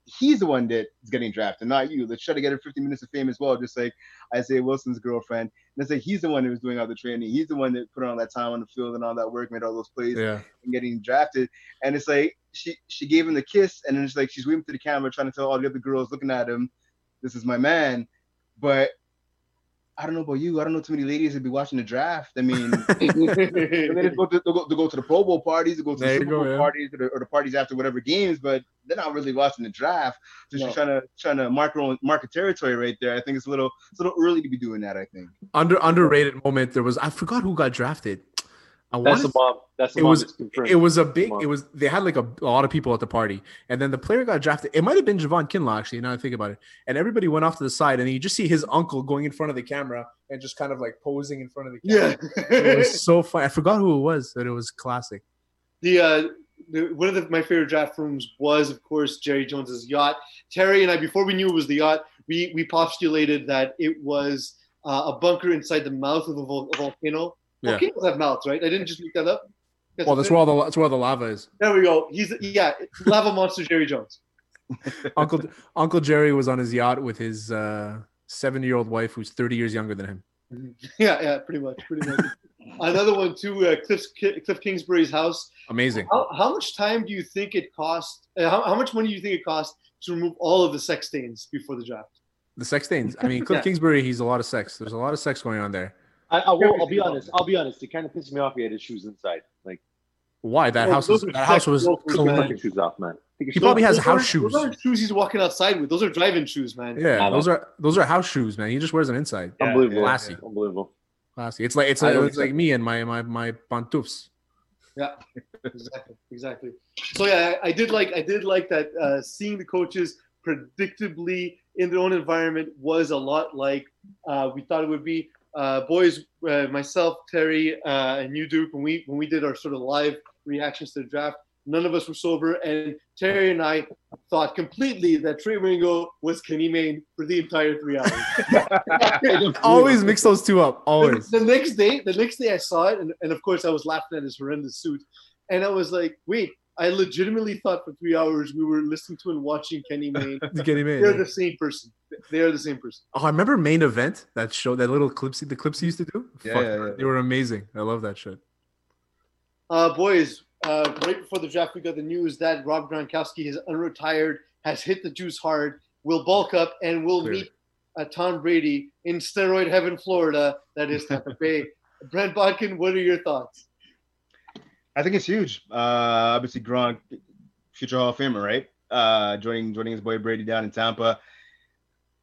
he's the one that's getting drafted, not you. Let's try to get her 50 minutes of fame as well, just like Isaiah Wilson's girlfriend. And it's like he's the one that was doing all the training. He's the one that put on that time on the field and all that work, made all those plays Yeah. and getting drafted. And it's like she she gave him the kiss, and then it's like she's waving to the camera, trying to tell all the other girls looking at him, "This is my man." But I don't know about you. I don't know too many ladies that be watching the draft. I mean, they just go to, go, go to the Pro Bowl parties, they go to There the Super go, Bowl yeah. parties, or the, or the parties after whatever games, but they're not really watching the draft. Just No. trying to trying to mark their own market territory right there. I think it's a little it's a little early to be doing that. I think. Under underrated moment. There was I forgot who got drafted. I That's the mom. That's the it mom was it was a big it was they had like a, a lot of people at the party and then the player got drafted. It might have been Javon Kinlaw actually now I think about it and everybody went off to the side and you just see his uncle going in front of the camera and just kind of like posing in front of the camera. Yeah. it was so fun. I forgot who it was but it was classic. The uh the, one of the, my favorite draft rooms was of course jerry jones's yacht. Terry and i before we knew it was the yacht we we postulated that it was uh, a bunker inside the mouth of a, vol- a volcano Yeah. volcanoes have mouths right? I didn't just make that up. Well that's where all the that's where the lava is. There we go. He's yeah lava monster jerry jones. Uncle Uncle Jerry was on his yacht with his uh, seven year old wife who's thirty years younger than him. Yeah yeah pretty much pretty much. Another one too uh, cliff, cliff kingsbury's house. Amazing. How, how much time do you think it cost uh, how, how much money do you think it cost to remove all of the sex stains before the draft? The sex stains? I mean Cliff Yeah. Kingsbury he's a lot of sex. There's a lot of sex going on there I, I will, I'll be honest. I'll be honest. It kind of pissed me off. He had his shoes inside. Like why that Well, house was that house was loafers, take your man. shoes off, man. He probably has Those house aren't- shoes. Those aren't shoes he's walking outside with. Those are driving shoes, man. Yeah, Nah, those are those are house shoes, man. He just wears them inside. Unbelievable. Classy, Unbelievable. classy. It's like it's, I don't it's like me and my my my pantoufles. Yeah, exactly, exactly. So yeah, I, I did like I did like that. Uh, seeing the coaches predictably in their own environment was a lot like uh, we thought it would be. Uh, boys, uh, myself, Terry, uh, and you, Duke, when we when we did our sort of live reactions to the draft, none of us were sober, and Terry and I thought completely that Trey Wingo was Kenny Mayne for the entire three hours. Always mix those two up. Always. The, the next day, the next day I saw it, and, and of course I was laughing at his horrendous suit, and I was like, wait, I legitimately thought for three hours we were listening to and watching Kenny Mayne. Kenny Mayne, They're yeah. the same person. They are the same person. Oh, I remember main event that show that little clips the clips he used to do. Yeah, Fuck, yeah, yeah. they were amazing. I love that shit. Uh, boys, uh, right before the draft, we got the news that Rob Gronkowski has unretired, has hit the juice hard, will bulk up, and will Clearly. meet uh, Tom Brady in steroid heaven, Florida. That is Tampa Bay. Brent Bodkin, what are your thoughts? I think it's huge. Uh, obviously, Gronk, future Hall of Famer, right? Uh, joining joining his boy Brady down in Tampa.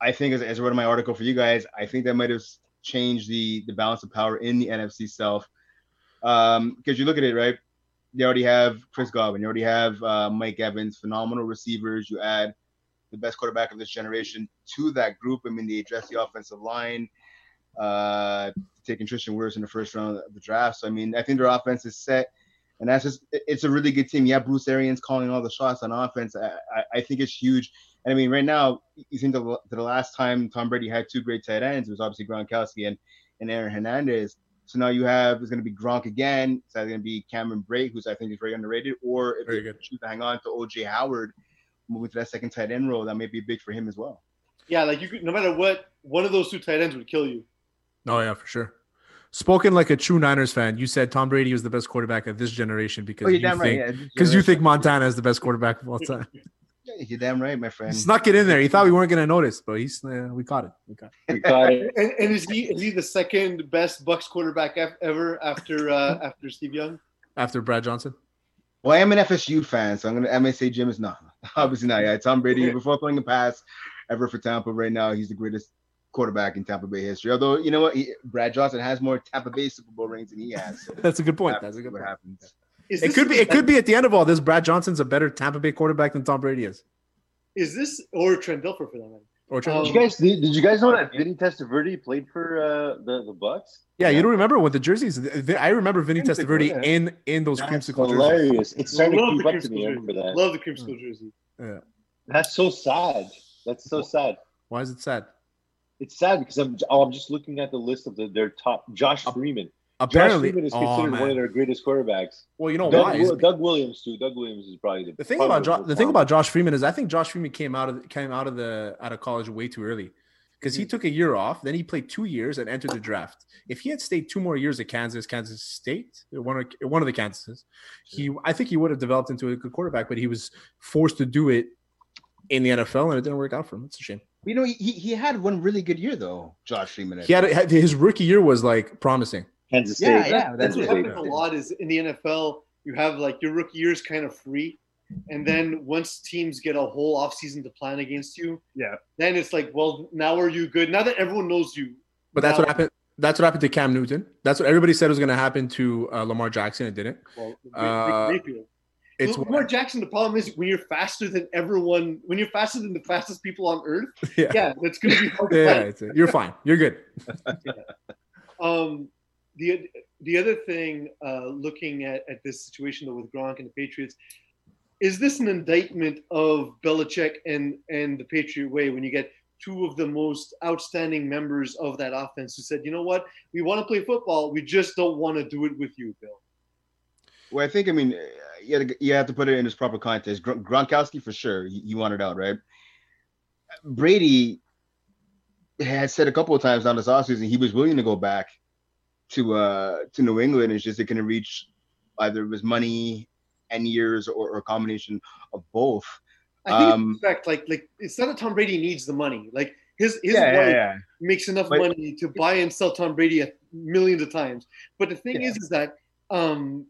I think, as, as I wrote in my article for you guys, I think that might have changed the the balance of power in the NFC South. Um, because you look at it, right? You already have Chris Godwin, you already have uh, Mike Evans, phenomenal receivers. You add the best quarterback of this generation to that group. I mean, they address the offensive line, uh, taking Tristan Wirfs in the first round of the draft. So I mean, I think their offense is set, and that's just it's a really good team. Yeah, Bruce Arians calling all the shots on offense. I, I, I think it's huge. And I mean, right now, you think the, the last time Tom Brady had two great tight ends it was obviously Gronkowski and, and Aaron Hernandez. So now you have it's going to be Gronk again. It's either going to be Cameron Brate, who's I think is very underrated, or if Very they good. choose to hang on to OJ Howard, moving to that second tight end role, that may be big for him as well. Yeah, like you could, no matter what, one of those two tight ends would kill you. Oh yeah, for sure. Spoken like a true Niners fan, you said Tom Brady was the best quarterback of this generation because Oh, you're you right, think yeah, because you think Montana is the best quarterback of all time. Yeah, you're damn right, my friend. Snuck it in there. He thought we weren't going to notice, but he's uh, we caught it. We caught it. And, and is he is he the second best Bucks quarterback ever after uh, after Steve Young? After Brad Johnson. Well, I am an FSU fan, so I'm gonna. I may say Jim is not. Obviously not. Yeah, Tom Brady before throwing the pass ever for Tampa right now, he's the greatest quarterback in Tampa Bay history. Although you know what, he, Brad Johnson has more Tampa Bay Super Bowl rings than he has. So That's a good point. That's a good what point. happens. Is It could be. It could be at the end of all this. Brad Johnson's a better Tampa Bay quarterback than Tom Brady is. Is this or Trent Dilfer for that matter? Or Trent Um, Did you guys did, did you guys know that Vinny Testaverde played for uh, the the Bucks? Yeah, you don't remember when the jerseys? I remember Vinny Testaverde yeah. in in those That's creamsicle hilarious. jerseys. It's starting to Love creep the up to me. I remember that. Love the creamsicle jersey. Yeah. That's so sad. That's so sad. Why is it sad? It's sad because I'm oh, I'm just looking at the list of the, their top. Josh Freeman. Apparently- Josh Freeman is oh, considered one man. of their greatest quarterbacks. Well, you know Doug, why? Doug Williams too. Doug Williams is probably the, The thing about jo- the thing about Josh Freeman is I think Josh Freeman came out of came out of the out of college way too early because he mm-hmm. took a year off, then he played two years and entered the draft. If he had stayed two more years at Kansas, Kansas State, one of one of the Kansases, he I think he would have developed into a good quarterback, but he was forced to do it in the NFL and it didn't work out for him. It's a shame. You know, he, he had one really good year though, Josh Freeman. He had, had his rookie year was like promising. Kansas State. yeah, That's that's what it. happens a lot is in the NFL, you have like your rookie year is kind of free. And then once teams get a whole offseason to plan against you, Yeah. then it's like, well, now are you good? Now that everyone knows you. But that's what happened. That's what happened to Cam Newton. That's what everybody said was going to happen to uh, Lamar Jackson. It didn't. Well, Uh, Mayfield. It's Lamar Jackson. The problem is when you're faster than everyone, when you're faster than the fastest people on earth. Yeah. Yeah, that's going to be hard yeah, you're fine. You're good. Um, the the other thing, uh, looking at, at this situation though with Gronk and the Patriots, is this an indictment of Belichick and and the Patriot way when you get two of the most outstanding members of that offense who said, you know what, we want to play football, we just don't want to do it with you, Bill. Well, I think I mean you have, to, you have to put it in its proper context. Gr- Gronkowski for sure, he, he wanted out, right? Brady has said a couple of times down this offseason he was willing to go back to uh to New England. It's just it can reach either it was money and years or, or a combination of both. I think Um, the fact, like like it's not that Tom Brady needs the money. Like his his Yeah, yeah, wife yeah. makes enough But- money to buy and sell Tom Brady a millions of times. But the thing is, is that um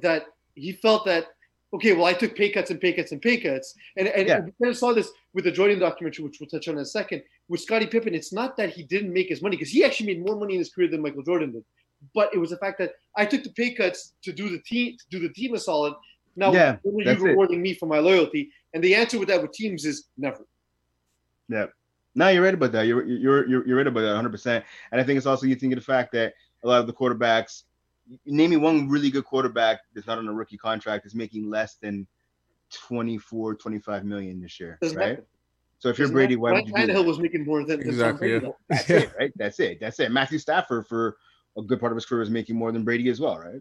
that he felt that okay, well, I took pay cuts and pay cuts and pay cuts, and and Yeah. we kind of saw this with the Jordan documentary, which we'll touch on in a second. With Scottie Pippen, it's not that he didn't make his money because he actually made more money in his career than Michael Jordan did, but it was the fact that I took the pay cuts to do the team to do the team a solid. Now, Yeah, when are you it. rewarding me for my loyalty? And the answer with that with teams is never. Yeah. No, you're right about that. You're you're you're, you're right about that 100. percent And I think it's also you think of the fact that a lot of the quarterbacks. Name me one really good quarterback that's not on a rookie contract is making less than 24, 25 million this year, Doesn't right? happen. So if you're Brady, happen. why Ryan would you do Tannehill that? was making more than, than Exactly, Brady. yeah. That's it, right? That's it. That's it. Matthew Stafford for a good part of his career was making more than Brady as well, right?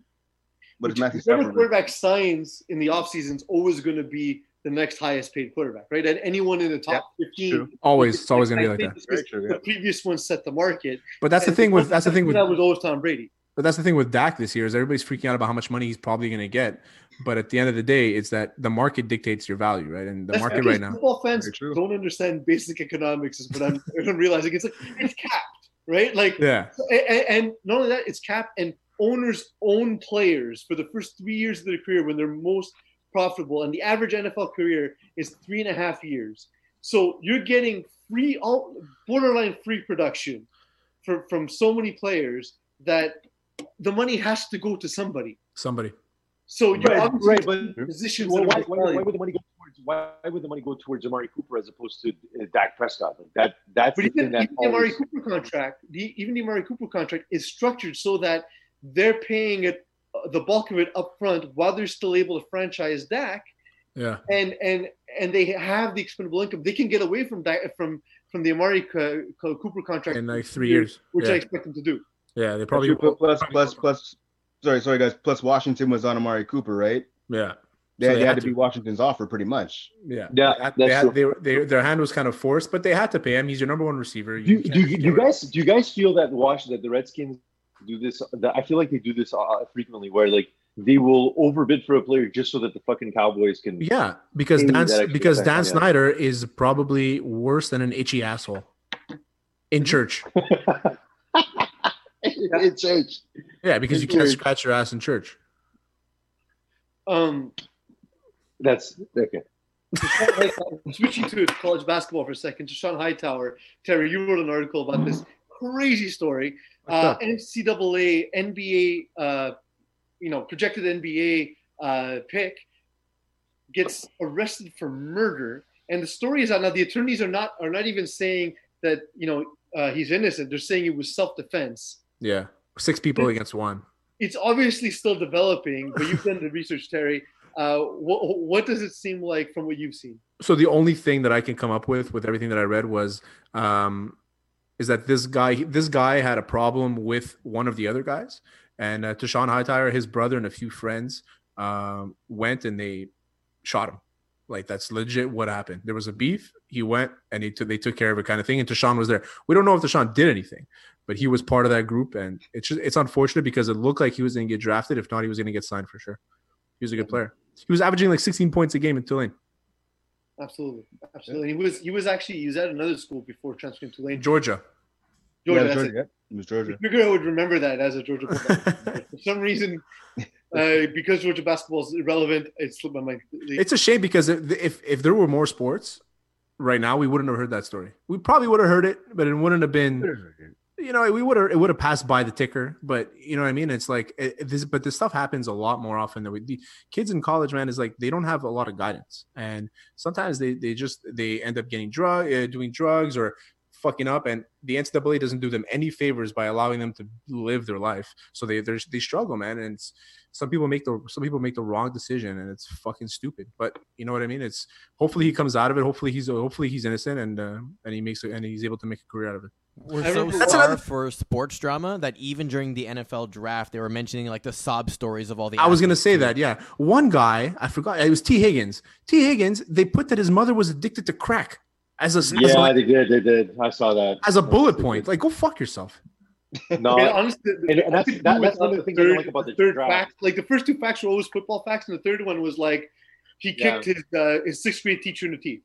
But it's Matthew Stafford. quarterback signs in the offseason is always going to be the next highest paid quarterback, right? And anyone in the top 15. true. Always, it's always gonna be like I think that. it's because The previous one set the market. But that's the thing with that's the thing with that was always Tom Brady. But that's the thing with Dak this year is everybody's freaking out about how much money he's probably going to get. But at the end of the day, it's that the market dictates your value, right? And the That's market right now. Football fans don't understand basic economics, is what I'm, I'm realizing. It's like it's capped, right? Like, Yeah. and, and not only that, it's capped, and owners own players for the first three years of their career when they're most profitable. And the average NFL career is three and a half years. So you're getting free, all borderline free production for, from so many players that the money has to go to somebody. Somebody. So you're Right, obviously right, in but positions well, why, why, why would the money go towards why, would the money go towards Amari Cooper as opposed to uh, Dak Prescott? Like that that's But the thing even, that even the Amari Cooper contract, the, even the Amari Cooper contract is structured so that they're paying it uh, the bulk of it up front while they're still able to franchise Dak, Yeah. and and and they have the expendable income. They can get away from that from from the Amari Co- Co- Cooper contract In like three years. which Yeah. I expect them to do. Yeah. They probably. plus, plus, plus, plus, sorry, sorry, guys. Plus, Washington was on Amari Cooper, right? Yeah. They, So they they had had to be. Washington's offer, pretty much. Yeah. Yeah, They had- they they, their hand was kind of forced, but they had to pay him. He's your number one receiver. do, do, you- do you guys do you guys feel that Wash that the Redskins do this? That I feel like they do this uh, frequently, where like they will overbid for a player just so that the fucking Cowboys can. Yeah, because Dan because Dan yeah. Snyder is probably worse than an itchy asshole in church. in church. Yeah, because In you can't scratch your ass in church. Um, That's okay. switching to college basketball for a second, Teshaun Hightower, Terry, you wrote an article about this crazy story. Uh, NCAA, NBA, uh, you know, projected NBA uh, pick gets arrested for murder, and the story is out now. The attorneys are not are not even saying that you know uh, he's innocent. They're saying it was self defense. Yeah, six people against one. It's obviously still developing, but you've done the research, Terry. Uh, what, what does it seem like from what you've seen? So the only thing that I can come up with with everything that I read was um, is that this guy this guy had a problem with one of the other guys, and uh, Teshaun Hightower, his brother, and a few friends um, went and they shot him. Like that's legit what happened. There was a beef. He went and he took they took care of it, kind of thing. And Teshaun was there. We don't know if Teshaun did anything, but he was part of that group, and it's just it's unfortunate because it looked like he was going to get drafted. If not, he was going to get signed for sure. He was a good player. He was averaging like 16 points a game in Tulane. Absolutely, absolutely. He was he was actually he was at another school before transferring to Tulane. Georgia. Georgia, yeah, that's Georgia, it. It was Georgia. I figured I would remember that as a Georgia player. For some reason, uh, because Georgia basketball is irrelevant, it slipped my mind. It's a shame because if, if if there were more sports right now, we wouldn't have heard that story. We probably would have heard it, but it wouldn't have been. You know, we would have it would have passed by the ticker, but you know what I mean. It's like it, this, but this stuff happens a lot more often than we. The kids in college, man, is like they don't have a lot of guidance, and sometimes they they just they end up getting drug, uh, doing drugs or fucking up, and the NCAA doesn't do them any favors by allowing them to live their life. So they they struggle, man, and some people make the some people make the wrong decision, and it's fucking stupid. But you know what I mean. It's hopefully he comes out of it. Hopefully he's hopefully he's innocent, and uh, and he makes and he's able to make a career out of it. We're I so remember- That's starved another- for sports drama that even during the NFL draft, they were mentioning like the sob stories of all the. I was gonna say that, yeah. One guy, I forgot, it was Tee Higgins. Tee Higgins, they put that his mother was addicted to crack as a as, Yeah, a, they did. They did. I saw that. as a bullet point. Like, go fuck yourself. No, And honestly, the- and- and that's- that- that's was one of the the things I don't like about the the third draft. fact. Like the first two facts were always football facts, and the third one was like he Yeah. kicked his uh, his sixth grade teacher in the teeth.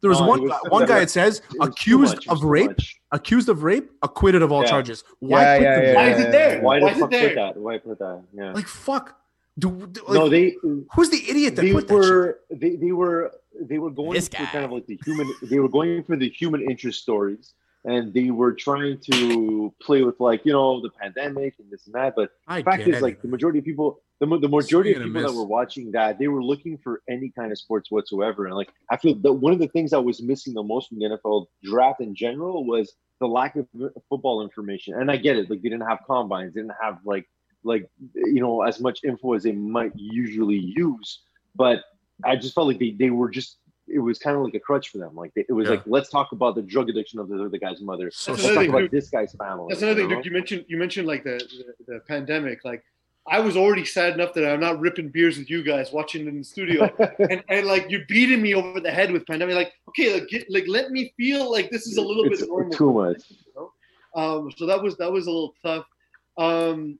There was No, one was- guy, one guy. It says It accused much, of rape, accused of rape, acquitted of all Yeah. charges. Why Yeah, put yeah, them yeah, there? Why is it there? Why Why the fuck there? put that? Why put that? Yeah. Like, fuck. Do, do- like, no, they who's the idiot that they put that shit? were they, they were they were going This for guy. kind of like the human they were going for the human interest stories and they were trying to play with like you know the pandemic and this and that but I the fact is like the majority of people the, the majority of Swing and a people that were watching that they were looking for any kind of sports whatsoever and like i feel that one of the things that was missing the most from the nfl draft in general was the lack of football information and i get it like they didn't have combines didn't have like like you know as much info as they might usually use but i just felt like they, they were just it was kind of like a crutch for them like they, it was Yeah. like let's talk about the drug addiction of the, other guy's mother So let's That's another talk thing, about dude. this guy's family That's another you thing, know? Duke. You mentioned you mentioned like the, the the pandemic. Like I was already sad enough that I'm not ripping beers with you guys watching in the studio, and and like you're beating me over the head with pandemic. Like okay, like, get, like let me feel like this is a little it's bit normal. too much Um, so that was that was a little tough. Um,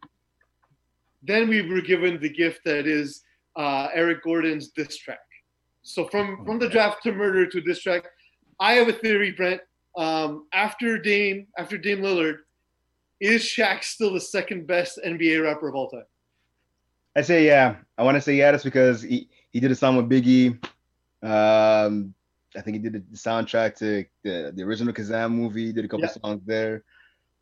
then we were given the gift that is uh, Aaron Gordon's diss track. So from from the draft to murder to diss track, I have a theory, Brent. Um, after Dame, after Dame Lillard, is Shaq still the second best NBA rapper of all time? I say yeah. I want to say yeah. That's because he, he did a song with Biggie. Um, I think he did the soundtrack to the, the original Kazam movie. He did a couple Yeah. songs there.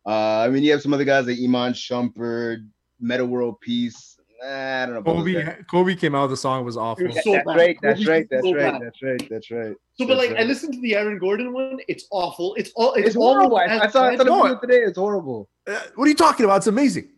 Uh, I mean, you have some other guys like Iman Shumpert, Metta World Peace. Nah, I don't know. Kobe. Kobe came out. The song was awful. Was so that's bad. right. That's right. That's so right. bad. That's right. That's right. So, but That's like, I listened to the Aaron Gordon one. It's awful. It's all. It's, It's horrible. I, almost I saw, I saw the No, today. It's horrible. Uh, what are you talking about? It's amazing.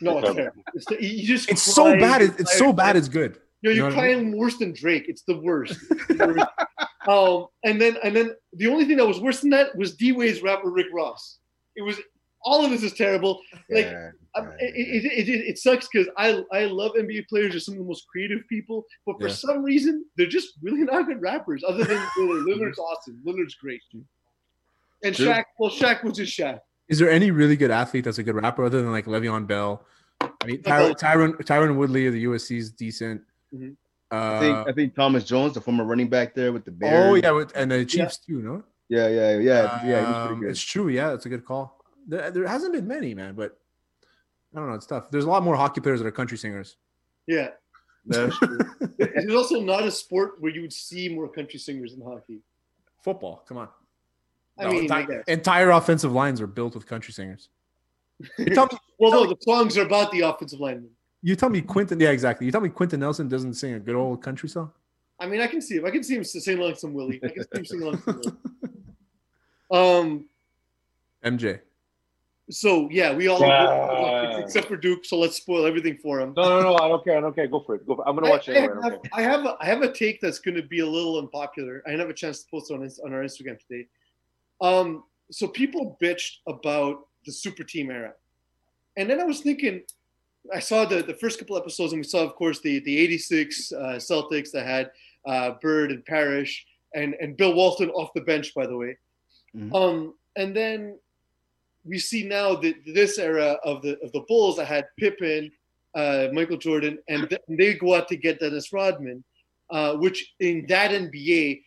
No, it's terrible. It's you just It's so bad. It's, it's so bad. It's good. Yo, You you're know what I crying worse than Drake. It's the worst. It's the worst. um, and then and then the only thing that was worse than that was D Wade's rapper Rick Ross. It was all of this is terrible. Like Yeah, yeah, it, it, it, it, it sucks because I I love NBA players. They're some of the most creative people, but for Yeah. some reason they're just really not good rappers. Other than Lillard. Lillard's awesome. Lillard's great. Dude. And True. Shaq, well, Shaq was just Shaq. Is there any really good athlete that's a good rapper other than like Le'Veon Bell? I mean, Like, Tyron, Tyron, Tyron Woodley of the UFC is decent. Mhm. I think Uh, I think Thomas Jones, the former running back there with the Bears. oh yeah, with, and the Chiefs too. No, yeah, yeah, yeah, yeah. Um, pretty good. it's true. Yeah, it's a good call. There, there hasn't been many, man, but I don't know. It's tough. There's a lot more hockey players that are country singers. Yeah. That's true. It's also not a sport where you would see more country singers in hockey. Football, come on. I No, mean, I guess. entire offensive lines are built with country singers. You tell me, Well, no, the songs are about the offensive lineman. you tell me Quenton. Yeah, exactly. You tell me Quenton Nelson doesn't sing a good old country song. I mean, I can see him. I can see him sing along some Willie. I can see him sing along some Willie. Um. MJ. So yeah, we all Yeah. except for Duke. So let's spoil everything for him. no no no i don't care i don't care go for it go for it. i'm gonna I, watch it I anyway I have. I have a, I have a take that's going to be a little unpopular. I didn't have a chance to post it on on our Instagram today. Um, so people bitched about the super team era, and then I was thinking, I saw the the first couple episodes, and we saw, of course, the the '86 uh, Celtics that had uh, Bird and Parrish and and Bill Walton off the bench, by the way. Mhm. Um, and then we see now that this era of the of the Bulls that had Pippen, uh, Michael Jordan, and th- they go out to get Dennis Rodman, uh, which in that NBA,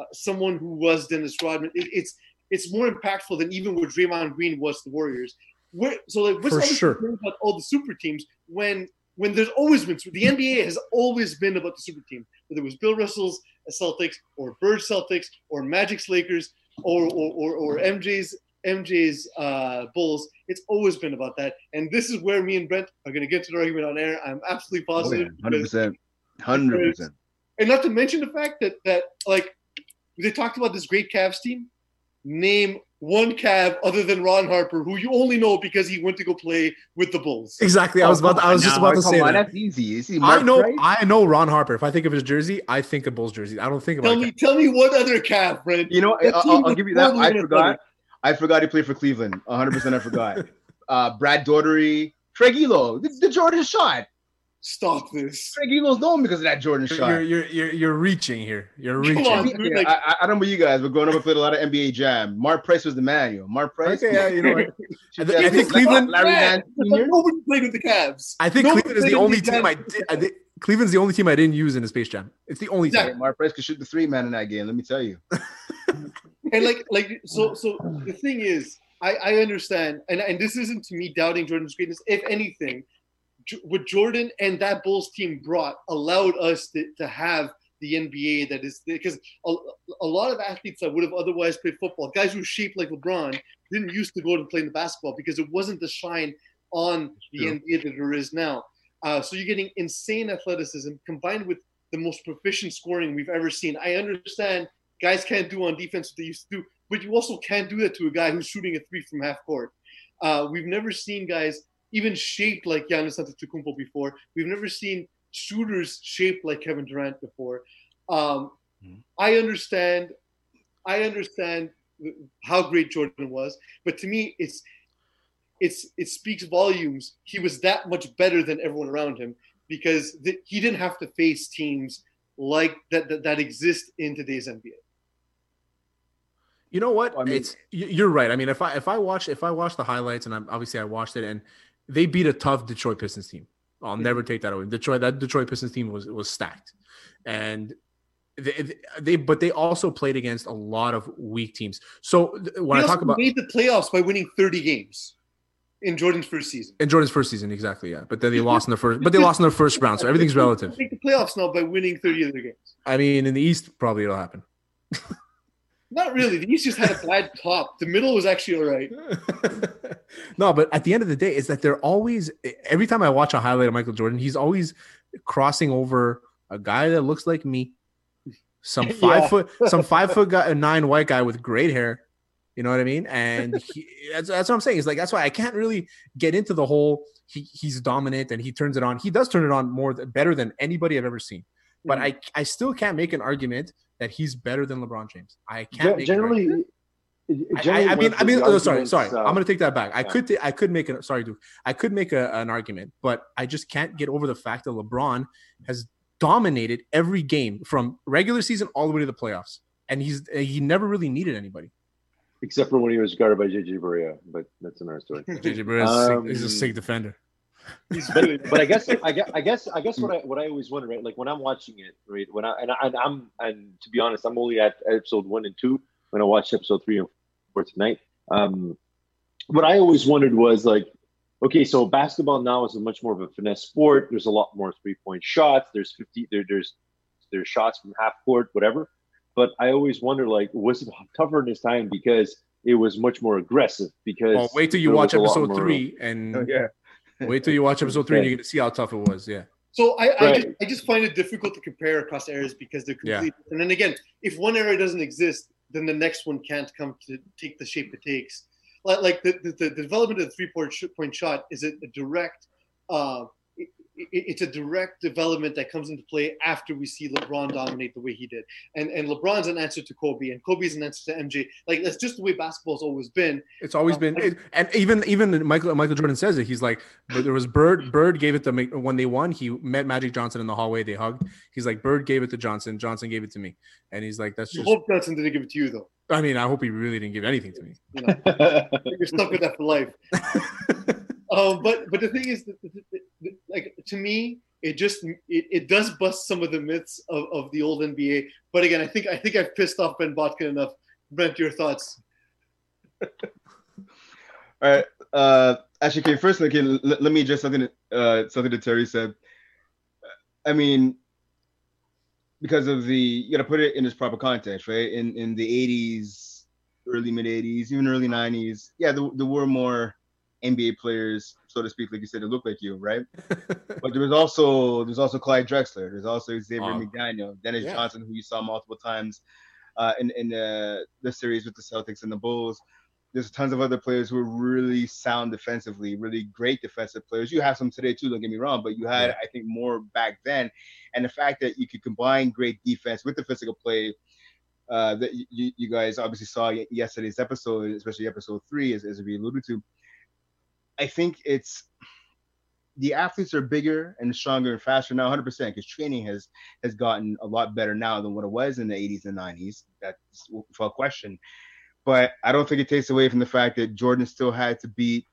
uh, someone who was Dennis Rodman. It, it's it's more impactful than even what Draymond Green was the Warriors. Where, so like, what's For sure. about all the super teams when when there's always been the NBA has always been about the super team. Whether it was Bill Russell's Celtics or Bird Celtics or Magic's Lakers or or, or, or MJ's MJ's uh, Bulls, it's always been about that. And this is where me and Brent are going to get to the argument on air. I'm absolutely Oh, positive. yeah, Hundred percent, hundred percent. and not to mention the fact that that like they talked about this great Cavs team. Name one Cav other than Ron Harper, who you only know because he went to go play with the Bulls. Exactly. I was about. To, I was just about to say that. That's easy. You see, I know. Price? I know Ron Harper. If I think of his jersey, I think of Bulls jersey. I don't think about. Tell me, tell me what other Cav, Brent. You know, I'll, I'll give you that. I forgot. front. I forgot he played for Cleveland. 100. percent I forgot. Uh, Brad Daugherty, Craig Ehlo, the, the Jordan shot. Stop this. Craig Ehlo's known because of that Jordan shot. You're, you're you're you're reaching here. You're reaching. on, dude, like- I, I- I don't know about you guys, but growing up, I played a lot of NBA Jam. Mark Price was the man, yo. Mark Price. Okay, yeah, you know what? I, Should thi- I think Cleveland. Larry Yeah, Nance Sr. Nobody played with the Cavs. I think Nobody Cleveland is the only the team I did. I did. Cleveland's the only team I didn't use in the Space Jam. It's the only Exactly. team. Mark Price could shoot the three man in that game. Let me tell you. and like like so so the thing is i i understand and and this isn't to me doubting jordan's greatness. If anything J- what jordan and that bulls team brought allowed us to, to have the nba that is because a, a lot of athletes that would have otherwise played football guys who shaped like lebron didn't used to go and play in the basketball because it wasn't the shine on the True. nba that there is now. Uh, so you're getting insane athleticism combined with the most proficient scoring we've ever seen. I understand guys can't do on defense what they used to do, but you also can't do that to a guy who's shooting a three from half court. Uh, we've never seen guys even shaped like Giannis Antetokounmpo before. We've never seen shooters shaped like Kevin Durant before. Um, I understand, I understand how great Jordan was, but to me, it's it's it speaks volumes. He was that much better than everyone around him because th- he didn't have to face teams like that that, that exist in today's NBA. You know what? I mean- it's you're right. I mean, if I if I watch if I watch the highlights and I'm obviously I watched it and they beat a tough Detroit Pistons team. I'll hmm. never take that away. Detroit that Detroit Pistons team was was stacked, and they, they but they also played against a lot of weak teams. So when He I talk about made the playoffs by winning 30 games in Jordan's first season. in Jordan's first season, exactly, yeah. But then they lost in the first, but they lost in the first round, so everything's relative. Make the playoffs now by winning 30 of their games. I mean, in the East, probably it'll happen. Not really. The East just had a bad top. The middle was actually all right. no, but at the end of the day, is that they're always every time I watch a highlight of Michael Jordan, he's always crossing over a guy that looks like me, some five Yeah. foot, some five foot guy, a nine white guy with great hair. You know what I mean? And he, that's, that's what I'm saying. Is like that's why I can't really get into the whole he, he's dominant and he turns it on. He does turn it on more better than anybody I've ever seen. But mm-hmm. I I still can't make an argument that he's better than LeBron James. I can't. Gen- make generally, I, generally I, I mean, I mean, the oh, sorry, sorry. uh, I'm gonna take that back. I yeah. could, ta- I could make a sorry, Duke. I could make a, an argument, but I just can't get over the fact that LeBron has dominated every game from regular season all the way to the playoffs, and he's he never really needed anybody. except for when he was guarded by JJ Barea, but that's another story. JJ Barea is a he's a Um, sick defender. But, but I guess I guess I guess I guess what I what I always wonder, right? Like when I'm watching it, right? When I and, I, and I'm and to be honest, I'm only at episode one and two. When I watched episode three and four tonight, um, what I always wondered was like, okay, so basketball now is a much more of a finesse sport. There's a lot more three point shots. There's fifty. There, there's there's shots from half court, whatever. But I always wonder, like, was it tougher in this time because it was much more aggressive? Because Well, wait till you watch was a lot episode more- three, and Oh, yeah. Wait till you watch episode three, and you're gonna see how tough it was. Yeah. So I, I, just, I just find it difficult to compare across eras because they're Yeah. complete. And then again, if one era doesn't exist, then the next one can't come to take the shape it takes. Like, like the, the, the development of the three point, shot is a, a direct, uh, it, it- it's a direct development that comes into play after we see LeBron dominate the way he did. And and LeBron's an answer to Kobe, and Kobe's an answer to MJ. Like that's just the way basketball's always been. It's always Um, been, it- and even even Michael Michael Jordan says it. He's like, there was Bird. Bird gave it to when they won. He met Magic Johnson in the hallway. They hugged. He's like, Bird gave it to Johnson. Johnson gave it to me, and he's like, that's You just. hope Johnson didn't give it to you though. I mean, I hope he really didn't give anything to me. You know, you're stuck with that for life. um, but but the thing is, that, that- that- that- like to me, it just it, it does bust some of the myths of, of the old NBA. But again, I think I think I've pissed off Ben Botkin enough. Brent, your thoughts? All right. Uh, actually, okay. First, okay, let, let me address something. Uh, something that Terry said. I mean, because of the you got to put it in its proper context, right? In in the '80s, early mid '80s, even early '90s, yeah, there, there were more NBA players, so to speak, like you said, that look like you, right? but there was also there's also Clyde Drexler, there's also Xavier Wow. McDaniel, Dennis Yeah. Johnson, who you saw multiple times uh, in in the the series with the Celtics and the Bulls. There's tons of other players who are really sound defensively, really great defensive players. You have some today too, don't get me wrong, but you had, Yeah. I think, more back then. And the fact that you could combine great defense with the physical play uh, that you, you guys obviously saw yesterday's episode, especially episode three, as, as we alluded to. I think it's the athletes are bigger and stronger and faster now, 100% because training has has gotten a lot better now than what it was in the 80s and 90s. That's without question. But I don't think it takes away from the fact that Jordan still had to beat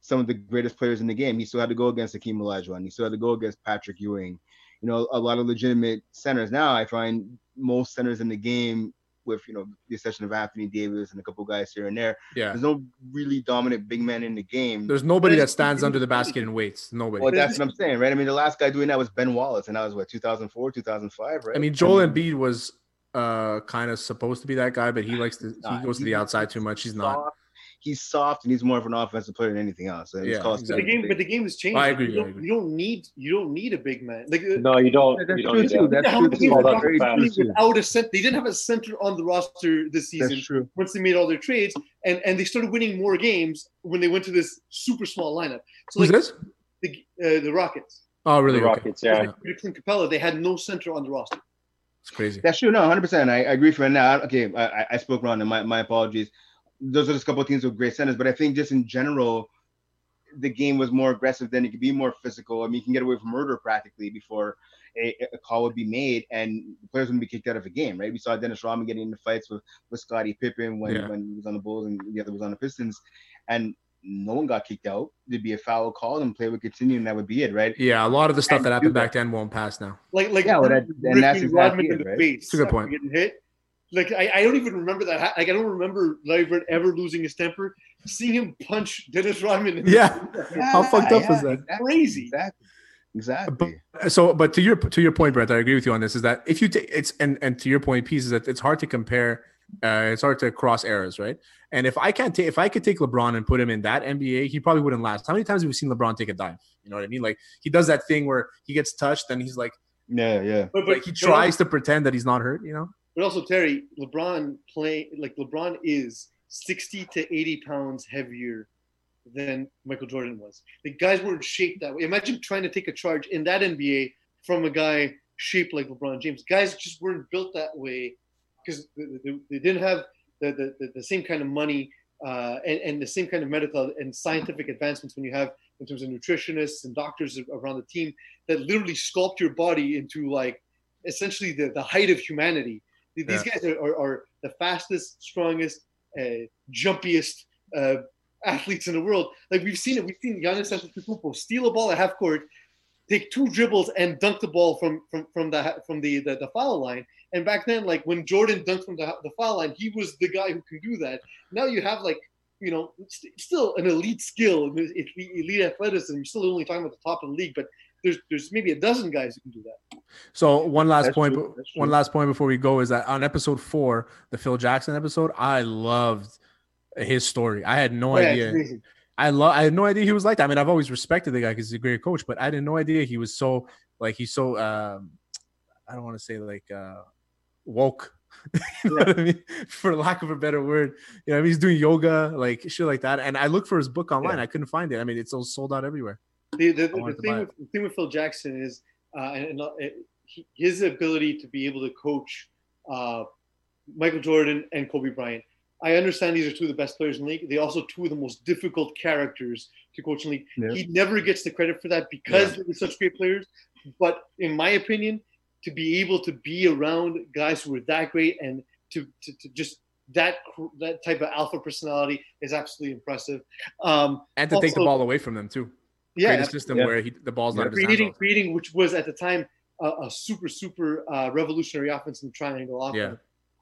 some of the greatest players in the game. He still had to go against Hakeem Olajuwon. He still had to go against Patrick Ewing. You know, a lot of legitimate centers. Now I find most centers in the game, with you know the exception of Anthony Davis and a couple guys here and there. Yeah. There's no really dominant big man in the game. There's nobody that stands under the basket and waits. Nobody. Well, that's what I'm saying, right? I mean, the last guy doing that was Ben Wallace, and that was what 2004, 2005, right? I mean, Joel Embiid was uh kind of supposed to be that guy, but he likes to he goes to the outside too much. He's not. Soft. He's soft and he's more of an offensive player than anything else. And it's Yeah, called But the game, but the game has changed. I agree, You I don't, agree. you don't need you don't need a big man. Like No, you don't. That's you don't true need too. that. That's true many too. games the that's Rockets fast. without a center? They didn't have a center on the roster this season. That's true. Once they made all their trades, and and they started winning more games when they went to this super small lineup. So Who's like this? the uh, the Rockets, Oh, really? The Okay. Rockets, yeah. like Clint Capela, they had no center on the roster. It's crazy. That's true. No, 100. percent I, I agree for now. Okay, I, I- I spoke wrong, and my, my apologies. Those are just a couple of teams with great centers, but I think just in general, the game was more aggressive. than it could be more physical. I mean, you can get away from murder practically before a, a call would be made, and the players wouldn't be kicked out of a game. Right? We saw Dennis Rodman getting into fights with with Scottie Pippen when Yeah. when he was on the Bulls and the other was on the Pistons, and no one got kicked out. There'd be a foul called, and play would continue, and that would be it. Right? Yeah, a lot of the stuff And that do happened that. back then won't pass now. Like like Yeah, well, that- and that's exactly Rodman it, in the right? face. It's a good point. Getting hit. Like I, I don't even remember that. Like I don't remember Larry Bird ever losing his temper. Seeing him punch Dennis Rodman. In the Yeah. How fucked up yeah, is that? exactly, Crazy. Exactly. Exactly. So, but to your to your point, Brett, I agree with you on this. Is that if you take it's and and to your point, piece is that it's hard to compare. Uh, it's hard to cross eras, right? And if I can't take, if I could take LeBron and put him in that NBA, he probably wouldn't last. How many times have we seen LeBron take a dive? You know what I mean? Like he does that thing where he gets touched and he's like, Yeah, yeah. But, but like he but tries to pretend that he's not hurt. You know? But also Terry, LeBron play like LeBron is sixty to eighty pounds heavier than Michael Jordan was. The guys weren't shaped that way. Imagine trying to take a charge in that NBA from a guy shaped like LeBron James. Guys just weren't built that way because they, didn't have the, the, the, the same kind of money uh, and, and the same kind of medical and scientific advancements when you have in terms of nutritionists and doctors around the team that literally sculpt your body into like essentially the, the height of humanity. These Yeah. guys are, are, are the fastest, strongest, uh, jumpiest uh, athletes in the world. Like we've seen it. We've seen Giannis Antetokounmpo steal a ball at half court, take two dribbles, and dunk the ball from from from the from the the, the foul line. And back then, like when Jordan dunked from the, the foul line, he was the guy who can do that. Now you have like you know it's still an elite skill, elite athleticism. You're still only talking about the top of the league, but there's there's maybe a dozen guys who can do that. So one last That's point, true, that's one last point before we go is that on episode four, the Phil Jackson episode, I loved his story. I had no yeah, idea. I love. I had no idea he was like that. I mean, I've always respected the guy because he's a great coach, but I didn't no idea he was so like he's so. Um, I don't want to say like uh, woke. you know what I mean? For lack of a better word, you know, I mean, he's doing yoga, like shit like that. And I looked for his book online. I couldn't find it. I mean, it's all sold out everywhere. The, the, the, thing with, the thing with Phil Jackson is uh, and, and, uh, he, his ability to be able to coach uh, Michael Jordan and Kobe Bryant. I understand these are two of the best players in the league. They also two of the most difficult characters to coach in the league. Yeah. He never gets the credit for that because they're such great players. But in my opinion, to be able to be around guys who are that great and to, to, to just that that type of alpha personality is absolutely impressive. Um, And to take the ball away from them too. Yeah, create a system yeah. where he, the ball's not in his hands. creating, creating, which was at the time a, a super, super uh, revolutionary offense in the triangle offense.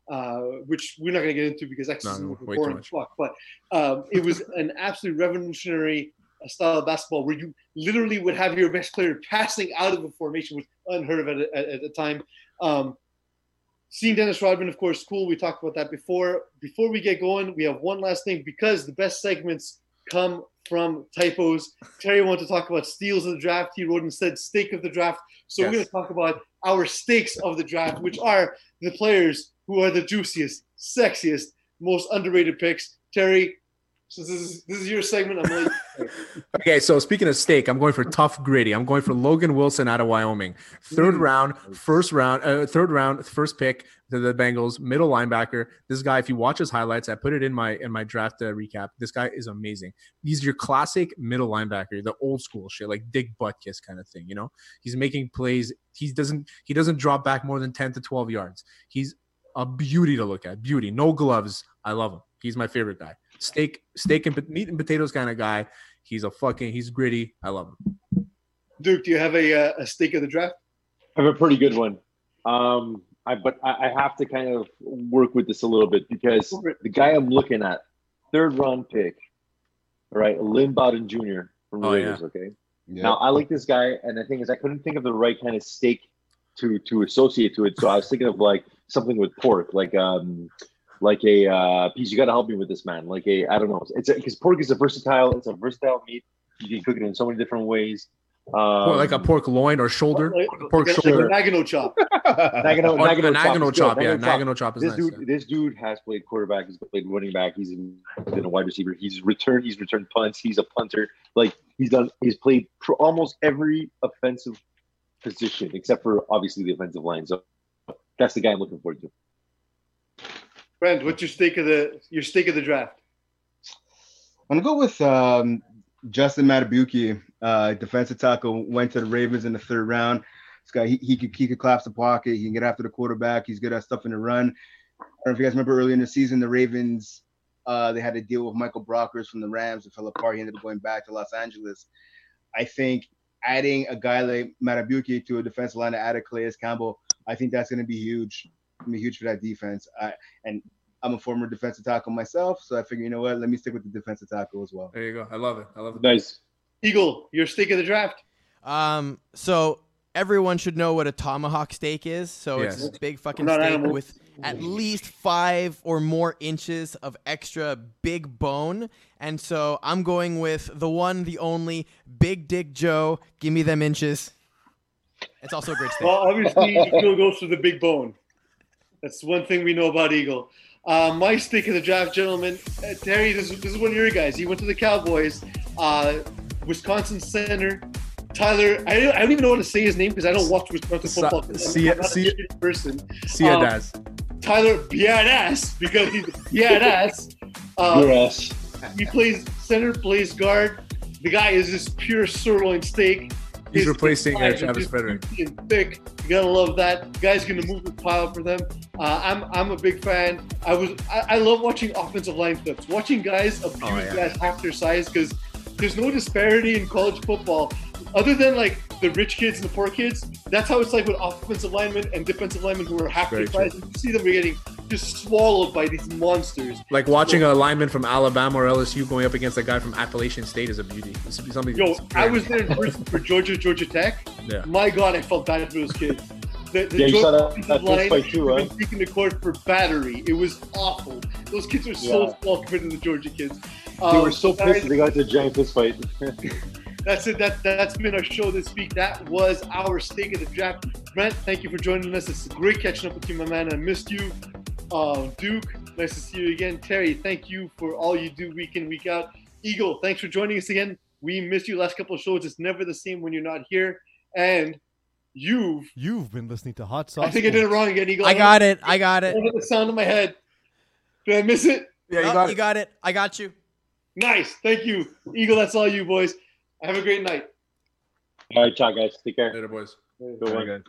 Uh, which we're not going to get into because that's No, just no, way too boring much. as fuck. But um, it was an absolutely revolutionary uh, style of basketball where you literally would have your best player passing out of a formation, was unheard of at, at, at the time. Um, seeing Dennis Rodman, of course, cool. We talked about that before. Before we get going, we have one last thing because the best segments come from typos. Terry wanted to talk about steals of the draft. He wrote instead stake of the draft. So we're going to talk about our stakes of the draft, which are the players who are the juiciest, sexiest, most underrated picks. Terry, so this is this is your segment. I'm like, Okay, so speaking of steak, I'm going for tough gritty. I'm going for Logan Wilson out of Wyoming. Third Mm. round, first round, uh, third round, first pick to the Bengals, middle linebacker. This guy, if you watch his highlights, I put it in my in my draft uh, recap. This guy is amazing. He's your classic middle linebacker, the old school shit, like Dick Butkus kind of thing. You know, he's making plays. He doesn't he doesn't drop back more than ten to twelve yards. He's a beauty to look at. Beauty, no gloves. I love him. He's my favorite guy. Steak, steak and meat and potatoes kind of guy. He's a fucking. He's gritty. I love him. Duke, do you have a uh, a stake of the draft? I have a pretty good one. Um, I but I, I have to kind of work with this a little bit because the guy I'm looking at, third round pick, all right, Lynn Bowden Jr. from the Oh, Raiders. yeah. Okay. Yeah. Now I like this guy, and the thing is, I couldn't think of the right kind of steak to to associate to it. So I was thinking of like something with pork, like um, like a uh, piece. You got to help me with this, man. Like a I don't know. It's because pork is a versatile. It's a versatile meat. You can cook it in so many different ways. Um, like a pork loin or shoulder, Like- pork like a shoulder. Nagano chop. Nagano, Or Nagano, a Nagano chop, chop, yeah, good. Nagano chop is this nice, dude, yeah. this dude has played quarterback. He's played running back. he's been a wide receiver. He's returned. He's returned punts. He's a punter. Like he's done. He's played for almost every offensive position except for obviously the offensive line. So that's the guy I'm looking forward to. Brent, what's your stake of the your stake of the draft? I'm gonna go with um, Justin Madubuike, uh, defensive tackle. Went to the Ravens in the third round. This guy, he, he could he could collapse the pocket. He can get after the quarterback. He's good at stuff in the run. I don't know if you guys remember earlier in the season, the Ravens uh, they had to deal with Michael Brockers from the Rams. It fell apart. He ended up going back to Los Angeles. I think adding a guy like Madubuike to a defensive line to add a Calais Campbell, I think that's going to be huge. Gonna be huge for that defense. I, and I'm a former defensive tackle myself, so I figure, you know what? Let me stick with the defensive tackle as well. There you go. I love it. I love it. Nice. Eagle, your stake of the draft. Um, so everyone should know what a tomahawk steak is. So it's Yes. this big fucking steak animals. with at least five or more inches of extra big bone. And so I'm going with the one, the only Big Dick Joe. Give me them inches. It's also a great steak. Well, obviously, Eagle goes for the big bone. That's one thing we know about Eagle. Uh, my stake of the draft, gentlemen. Uh, Terry, this, is- this is one of your guys. He went to the Cowboys. Uh, Wisconsin center. Tyler, I don't, I don't even know how to say his name because I don't watch Wisconsin Sa- football. 'cause I'm- see- I'm see- shitty person. See ya, Um, Daz. Tyler Biadass because he's Biadass. Uh, Yes. he plays center, plays guard. The guy is just pure sirloin steak. He's replacing uh, Travis Frederick. and thick. You gotta love that. Guy's gonna move the pile for them. Uh, I'm I'm a big fan. I was I, I love watching offensive line flips. Watching guys abuse Oh, yeah. guys half their size because there's no disparity in college football other than like the rich kids and the poor kids. That's how it's like with offensive linemen and defensive linemen who are half their Very size. You see them getting just swallowed by these monsters. Like watching a lineman from Alabama or LSU going up against a guy from Appalachian State is a beauty. This would be something. Yo, I was there in person for Georgia, Georgia Tech. Yeah. My God, I felt bad for those kids. The, the Yeah, you saw Georgia that- offensive that line fight too, had huh? been to court for battery. It was awful. Those kids are so Yeah. small compared to the Georgia kids. They Um, were so guys, pissed that they got into a giant fist fight. That's it. That that's been our show this week. That was our stake of the draft. Brent, thank you for joining us. It's great catching up with you, my man. I missed you. Uh, Duke, nice to see you again. Terry, thank you for all you do week in week out. Eagle, thanks for joining us again. We missed you last couple of shows. It's never the same when you're not here. And you've You've been listening to Hot Sauce. I think I did it wrong again, Eagle. I got it. I got it. I hit the sound in my head. Did I miss it? Yeah, you, Oh, you got it. I got you. Nice. Thank you, Eagle. That's all you boys. Have a great night. All right, ciao, guys. Take care. Later, boys. Good one.